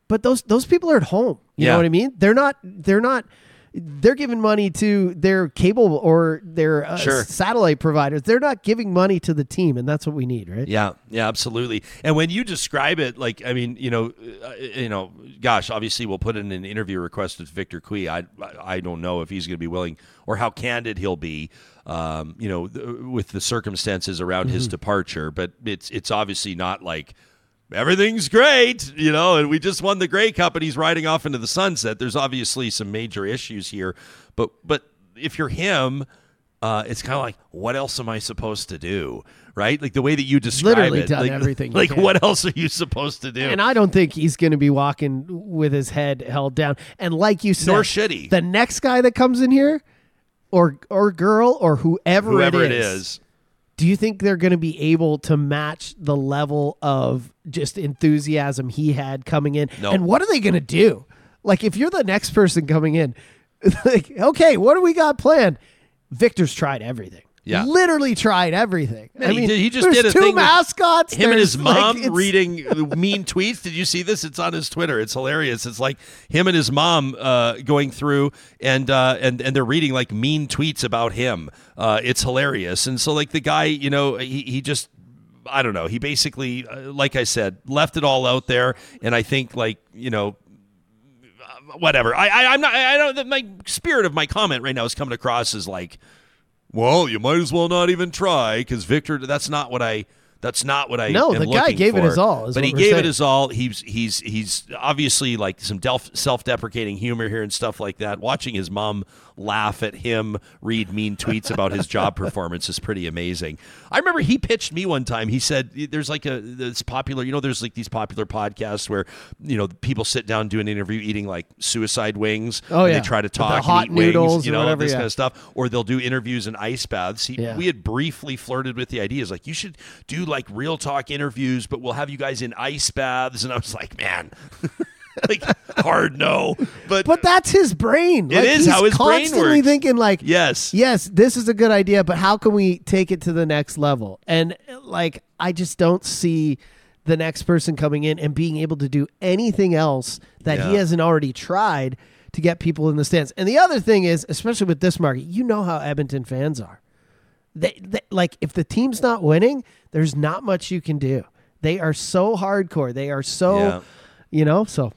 Speaker 4: but those those people are at home. You
Speaker 3: Yeah.
Speaker 4: know what I mean? They're not they're not they're giving money to their cable or their uh,
Speaker 3: Sure.
Speaker 4: satellite providers. They're not giving money to the team, and that's what we need, right?
Speaker 3: Yeah, yeah, absolutely. And when you describe it, like, I mean, you know, uh, you know, gosh, obviously, we'll put in an interview request with Victor Cui. I, I don't know if he's going to be willing or how candid he'll be, um, you know, th- with the circumstances around his departure. But it's it's obviously not like everything's great, you know, and we just won the Grey Cup and he's riding off into the sunset. There's obviously some major issues here, but but if you're him, uh, it's kind of like, what else am I supposed to do? Right? Like the way that you describe
Speaker 4: Literally
Speaker 3: it.
Speaker 4: done
Speaker 3: like,
Speaker 4: everything
Speaker 3: Like, what else are you supposed to do?
Speaker 4: And I don't think he's going to be walking with his head held down. And like you said,
Speaker 3: Nor should he.
Speaker 4: The next guy that comes in here, or or girl, or whoever,
Speaker 3: Whoever
Speaker 4: it
Speaker 3: it
Speaker 4: is,
Speaker 3: is.
Speaker 4: Do you think they're going to be able to match the level of just enthusiasm he had coming in?
Speaker 3: No.
Speaker 4: And what are they going to do? Like, if you're the next person coming in, *laughs* like, okay, what do we got planned? Victor's tried everything.
Speaker 3: Yeah.
Speaker 4: literally tried everything.
Speaker 3: Man,
Speaker 4: I
Speaker 3: he
Speaker 4: mean,
Speaker 3: did- he just did a
Speaker 4: two
Speaker 3: thing
Speaker 4: mascots.
Speaker 3: Him and his mom
Speaker 4: it's-
Speaker 3: reading *laughs* mean tweets. Did you see this? It's on his Twitter. It's hilarious. It's like him and his mom uh, going through and uh, and and they're reading like mean tweets about him. Uh, it's hilarious. And so like the guy, you know, he, he just I don't know. He basically, uh, like I said, left it all out there, and I think like you know. Whatever. I, I I'm not. I don't. My spirit of my comment right now is coming across as like, well, you might as well not even try because Victor. That's not what I. That's not what I.
Speaker 4: No, the guy gave it his all,
Speaker 3: But he gave
Speaker 4: saying.
Speaker 3: it his all. He's he's he's obviously like some delf- self-deprecating humor here and stuff like that. Watching his mom laugh at him read mean tweets about his job performance is pretty amazing. I remember he pitched me one time. He said there's like a this popular, you know, there's like these popular podcasts where you know people sit down do an interview eating like suicide wings.
Speaker 4: Oh,
Speaker 3: and
Speaker 4: yeah.
Speaker 3: They try to talk
Speaker 4: hot
Speaker 3: and eat wings, you know,
Speaker 4: whatever,
Speaker 3: this
Speaker 4: yeah.
Speaker 3: kind of stuff. Or they'll do interviews in ice baths. He,
Speaker 4: Yeah.
Speaker 3: We had briefly flirted with the ideas like you should do like real talk interviews, but we'll have you guys in ice baths. And I was like, man, *laughs* *laughs* like hard no. But,
Speaker 4: But that's his brain.
Speaker 3: It
Speaker 4: Like,
Speaker 3: is how his brain
Speaker 4: constantly
Speaker 3: works.
Speaker 4: thinking like,
Speaker 3: yes,
Speaker 4: yes, this is a good idea, but how can we take it to the next level? And like, I just don't see the next person coming in and being able to do anything else that he hasn't already tried to get people in the stands. And the other thing is, especially with this market, you know how Edmonton fans are. They, they like if the team's not winning, there's not much you can do. They are so hardcore. They are so,
Speaker 3: Yeah.
Speaker 4: you know. So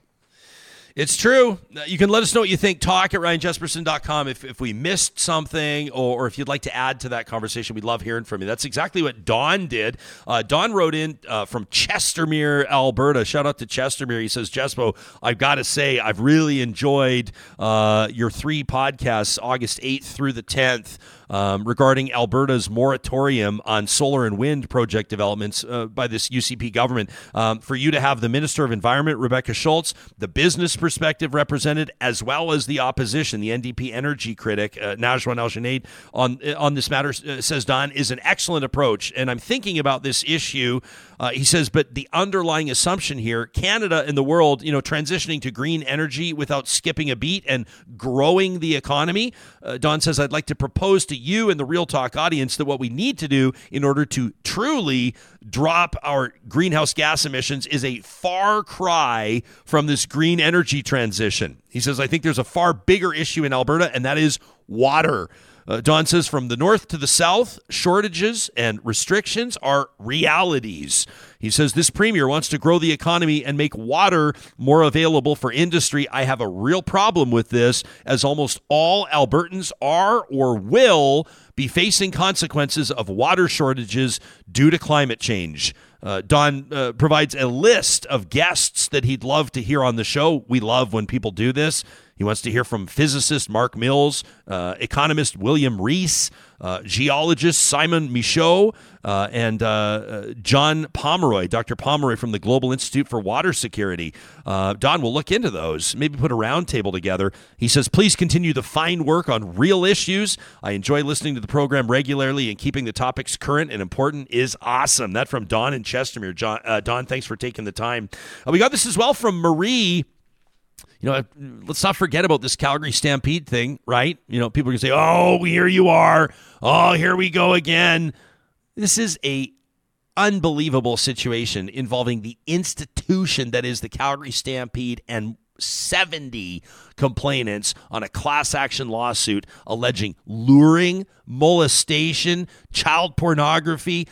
Speaker 3: It's true. Uh, You can let us know what you think. Talk at ryanjespersen.com if, if we missed something or, or if you'd like to add to that conversation. We'd love hearing from you. That's exactly what Don did. Uh, Don wrote in uh, from Chestermere, Alberta. Shout out to Chestermere. He says, Jespo, I've got to say, I've really enjoyed uh, your three podcasts, August 8th through the 10th. Um, regarding Alberta's moratorium on solar and wind project developments uh, by this UCP government. Um, for you to have the Minister of Environment, Rebecca Schulz, the business perspective represented, as well as the opposition, the NDP energy critic, uh, Nagwan Al on, on this matter, uh, says Don, is an excellent approach. And I'm thinking about this issue. Uh, he says, but the underlying assumption here Canada and the world, you know, transitioning to green energy without skipping a beat and growing the economy. Uh, Don says, I'd like to propose to you and the Real Talk audience that what we need to do in order to truly drop our greenhouse gas emissions is a far cry from this green energy transition. He says, I think there's a far bigger issue in Alberta, and that is water. Uh, Don says from the north to the south, shortages and restrictions are realities. He says this premier wants to grow the economy and make water more available for industry. I have a real problem with this, as almost all Albertans are or will be facing consequences of water shortages due to climate change. Uh, Don uh, provides a list of guests that he'd love to hear on the show. We love when people do this. He wants to hear from physicist Mark Mills, uh, economist William Rees, uh, geologist Simon Michaux, uh, and uh, uh, John Pomeroy, Dr. Pomeroy from the Global Institute for Water Security. Uh, Don will look into those, maybe put a roundtable together. He says, please continue the fine work on real issues. I enjoy listening to the program regularly and keeping the topics current and important is awesome. That from Don and Chestermere. John, Don, thanks for taking the time. We got this as well from Marie you know, let's not forget about this Calgary Stampede thing, right? You know, people are going to say, oh, here you are. Oh, here we go again. This is a unbelievable situation involving the institution that is the Calgary Stampede and 70 complainants on a class action lawsuit alleging luring, molestation, child pornography,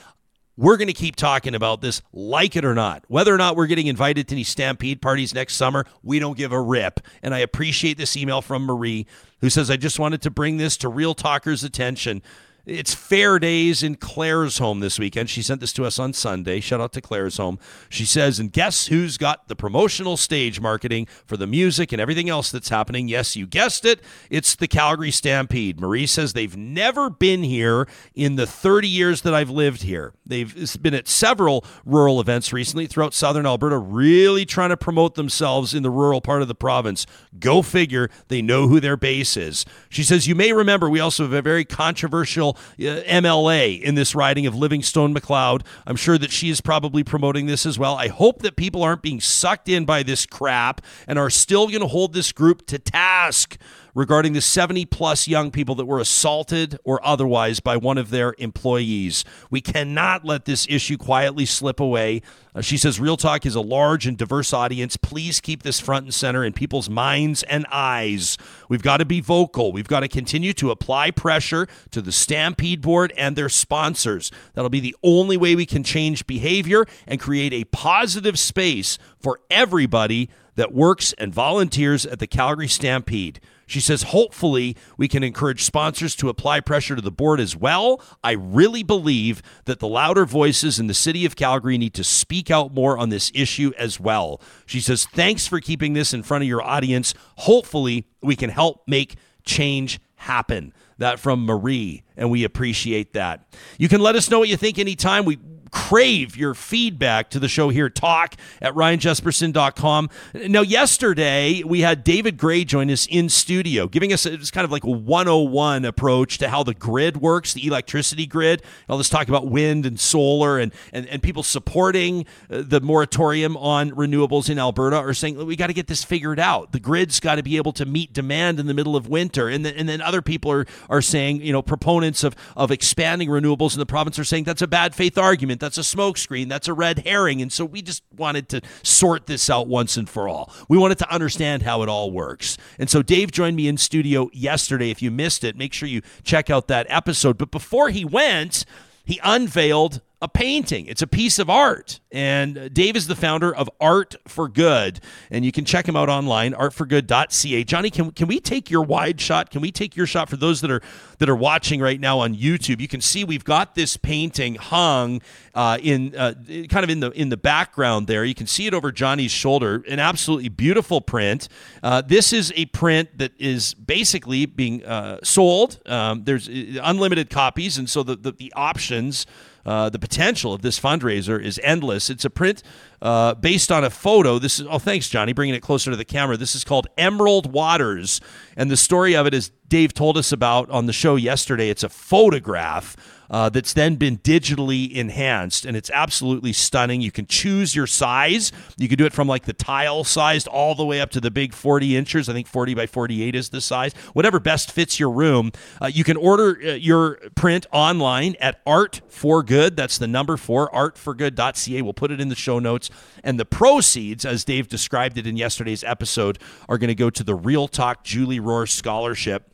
Speaker 3: we're going to keep talking about this, like it or not. Whether or not we're getting invited to any Stampede parties next summer, we don't give a rip. And I appreciate this email from Marie, who says, I just wanted to bring this to Real Talkers' attention. It's Fair Days in Claresholm this weekend. She sent this to us on Sunday. Shout out to Claresholm. She says, and guess who's got the promotional stage marketing for the music and everything else that's happening? Yes, you guessed it. It's the Calgary Stampede. Marie says they've never been here in the 30 years that I've lived here. They've been at several rural events recently throughout southern Alberta, really trying to promote themselves in the rural part of the province. Go figure, they know who their base is. She says, You may remember we also have a very controversial Uh, MLA in this riding of Livingstone Macleod. I'm sure that she is probably promoting this as well. I hope that people aren't being sucked in by this crap and are still going to hold this group to task. Regarding the 70 plus young people that were assaulted or otherwise by one of their employees. We cannot let this issue quietly slip away. Uh, she says Real Talk is a large and diverse audience. Please keep this front and center in people's minds and eyes. We've got to be vocal. We've got to continue to apply pressure to the Stampede Board and their sponsors. That'll be the only way we can change behavior and create a positive space for everybody that works and volunteers at the Calgary Stampede. She says, hopefully, we can encourage sponsors to apply pressure to the board as well. I really believe that the louder voices in the city of Calgary need to speak out more on this issue as well. She says, thanks for keeping this in front of your audience. Hopefully, we can help make change happen. That from Marie, and we appreciate that. You can let us know what you think anytime. We crave your feedback to the show here, talk at ryanjespersen.com. Now, yesterday we had David Gray join us in studio, giving us it's kind of like a 101 approach to how the grid works, the electricity grid. All this talk about wind and solar and, and, and people supporting uh, the moratorium on renewables in Alberta are saying we got to get this figured out. The grid's got to be able to meet demand in the middle of winter. And then, and then other people are, are saying, you know, proponents of, of expanding renewables in the province are saying that's a bad faith argument that's a smokescreen. That's a red herring. And so we just wanted to sort this out once and for all. We wanted to understand how it all works. And so Dave joined me in studio yesterday. If you missed it, make sure you check out that episode. But before he went, he unveiled a painting. It's a piece of art. And Dave is the founder of Art for Good. And you can check him out online, artforgood.ca. Johnny, can, can we take your wide shot? Can we take your shot for those that are that are watching right now on YouTube? You can see we've got this painting hung uh, in uh, kind of in the in the background there. You can see it over Johnny's shoulder. An absolutely beautiful print. Uh, this is a print that is basically being uh, sold. Um, there's uh, unlimited copies, and so the, the, the options uh, the potential of this fundraiser is endless. It's a print uh, based on a photo. This is oh, thanks, Johnny, bringing it closer to the camera. This is called Emerald Waters, and the story of it is Dave told us about on the show yesterday. It's a photograph uh, that's then been digitally enhanced, and it's absolutely stunning. You can choose your size. You can do it from like the tile sized all the way up to the big 40 inches. I think 40 by 48 is the size. Whatever best fits your room. Uh, you can order uh, your print online at Art for Good. That's the number four, artforgood.ca. We'll put it in the show notes. And the proceeds, as Dave described it in yesterday's episode, are going to go to the Real Talk Julie Rohr Scholarship.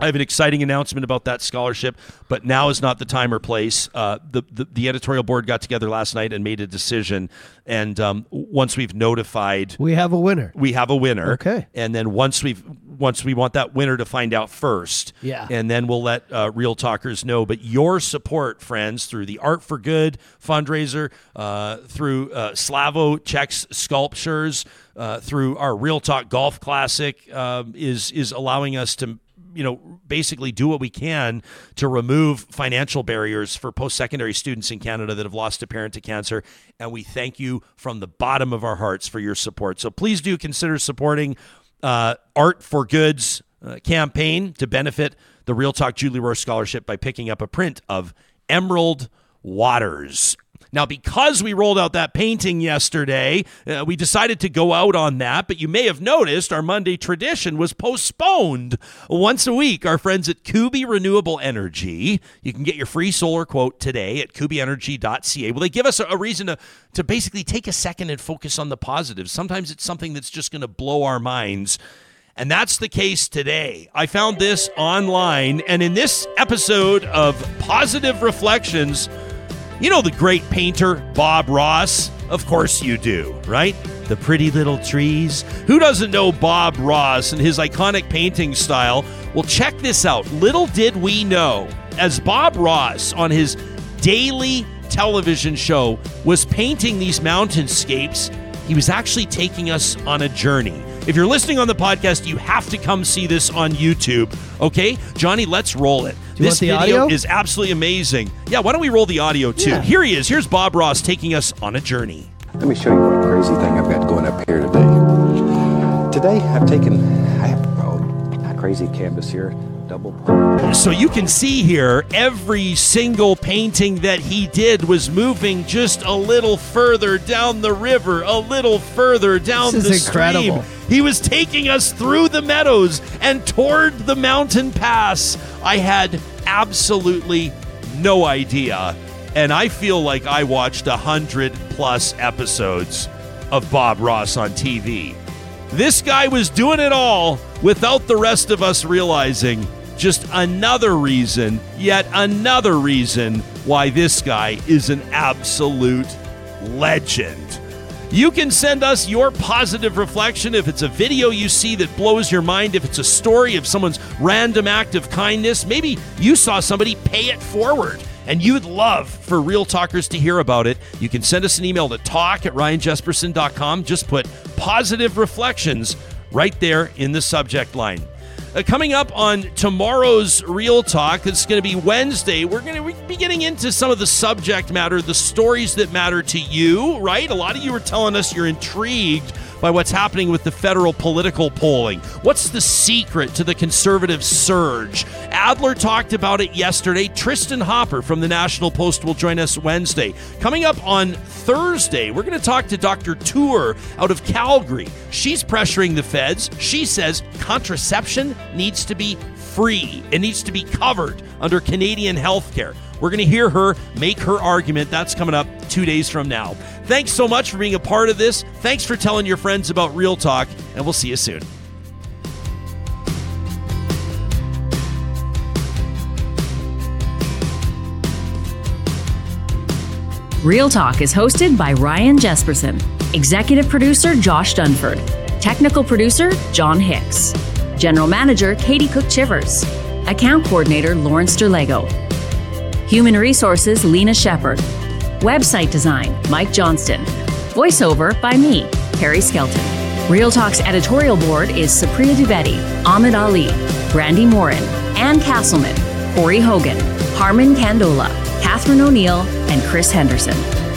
Speaker 3: I have an exciting announcement about that scholarship, but now is not the time or place. Uh, the, the, the editorial board got together last night and made a decision, and um, once we've notified,
Speaker 4: we have a winner.
Speaker 3: We have a winner.
Speaker 4: Okay,
Speaker 3: and then once we've once we want that winner to find out first,
Speaker 4: yeah,
Speaker 3: and then we'll let uh, real talkers know. But your support, friends, through the Art for Good fundraiser, uh, through uh, Slavo Cech's sculptures, uh, through our Real Talk Golf Classic, um, is is allowing us to you know, basically do what we can to remove financial barriers for post secondary students in Canada that have lost a parent to cancer. And we thank you from the bottom of our hearts for your support. So please do consider supporting uh, Art for Goods uh, campaign to benefit the Real Talk Julie Rohr Scholarship by picking up a print of Emerald Waters. Now, because we rolled out that painting yesterday, uh, we decided to go out on that. But you may have noticed our Monday tradition was postponed once a week. Our friends at Kuby Renewable Energy, you can get your free solar quote today at kubyenergy.ca. Well, they give us a, a reason to, to basically take a second and focus on the positives. Sometimes it's something that's just going to blow our minds. And that's the case today. I found this online, and in this episode of Positive Reflections, you know the great painter Bob Ross? Of course you do, right? The pretty little trees. Who doesn't know Bob Ross and his iconic painting style? Well, check this out. Little did we know, as Bob Ross on his daily television show was painting these mountainscapes, he was actually taking us on a journey. If you're listening on the podcast, you have to come see this on YouTube. Okay, Johnny, let's roll it. This video
Speaker 4: audio?
Speaker 3: is absolutely amazing. Yeah, why don't we roll the audio too?
Speaker 4: Yeah.
Speaker 3: Here he is. Here's Bob Ross taking us on a journey.
Speaker 8: Let me show you what crazy thing I've got going up here today. Today I've taken, I have, oh, a crazy canvas here. Double.
Speaker 3: So you can see here, every single painting that he did was moving just a little further down the river, a little further down
Speaker 4: This
Speaker 3: the
Speaker 4: is incredible.
Speaker 3: stream. He was taking us through the meadows and toward the mountain pass. I had absolutely no idea. And I feel like I watched a hundred plus episodes of Bob Ross on TV. This guy was doing it all without the rest of us realizing. Just another reason, yet another reason why this guy is an absolute legend. You can send us your positive reflection if it's a video you see that blows your mind, if it's a story of someone's random act of kindness. Maybe you saw somebody pay it forward and you'd love for Real Talkers to hear about it. You can send us an email to talk at ryanjespersen.com. Just put positive reflections right there in the subject line. Uh, coming up on tomorrow's Real Talk, it's going to be Wednesday. We're going to be getting into some of the subject matter, the stories that matter to you, right? A lot of you are telling us you're intrigued by what's happening with the federal political polling. What's the secret to the conservative surge? Adler talked about it yesterday. Tristan Hopper from the National Post will join us Wednesday. Coming up on Thursday, we're going to talk to Dr. Tour out of Calgary. She's pressuring the feds. She says contraception needs to be free, it needs to be covered under Canadian health care. We're going to hear her make her argument. That's coming up two days from now. Thanks so much for being a part of this. Thanks for telling your friends about Real Talk, and we'll see you soon.
Speaker 2: Real Talk is hosted by Ryan Jespersen, executive producer Josh Dunford, technical producer John Hicks, general manager Katie Cook Chivers, account coordinator Lawrence Derlego, human resources Lena Shepard, website design Mike Johnston, voiceover by me, Carrie Skelton. Real Talk's editorial board is Supriya Dwivedi, Ahmed Ali, Brandi Morin, Ann Castleman, Corey Hogan, Harmon Candola, Catherine O'Neill, and Chris Henderson.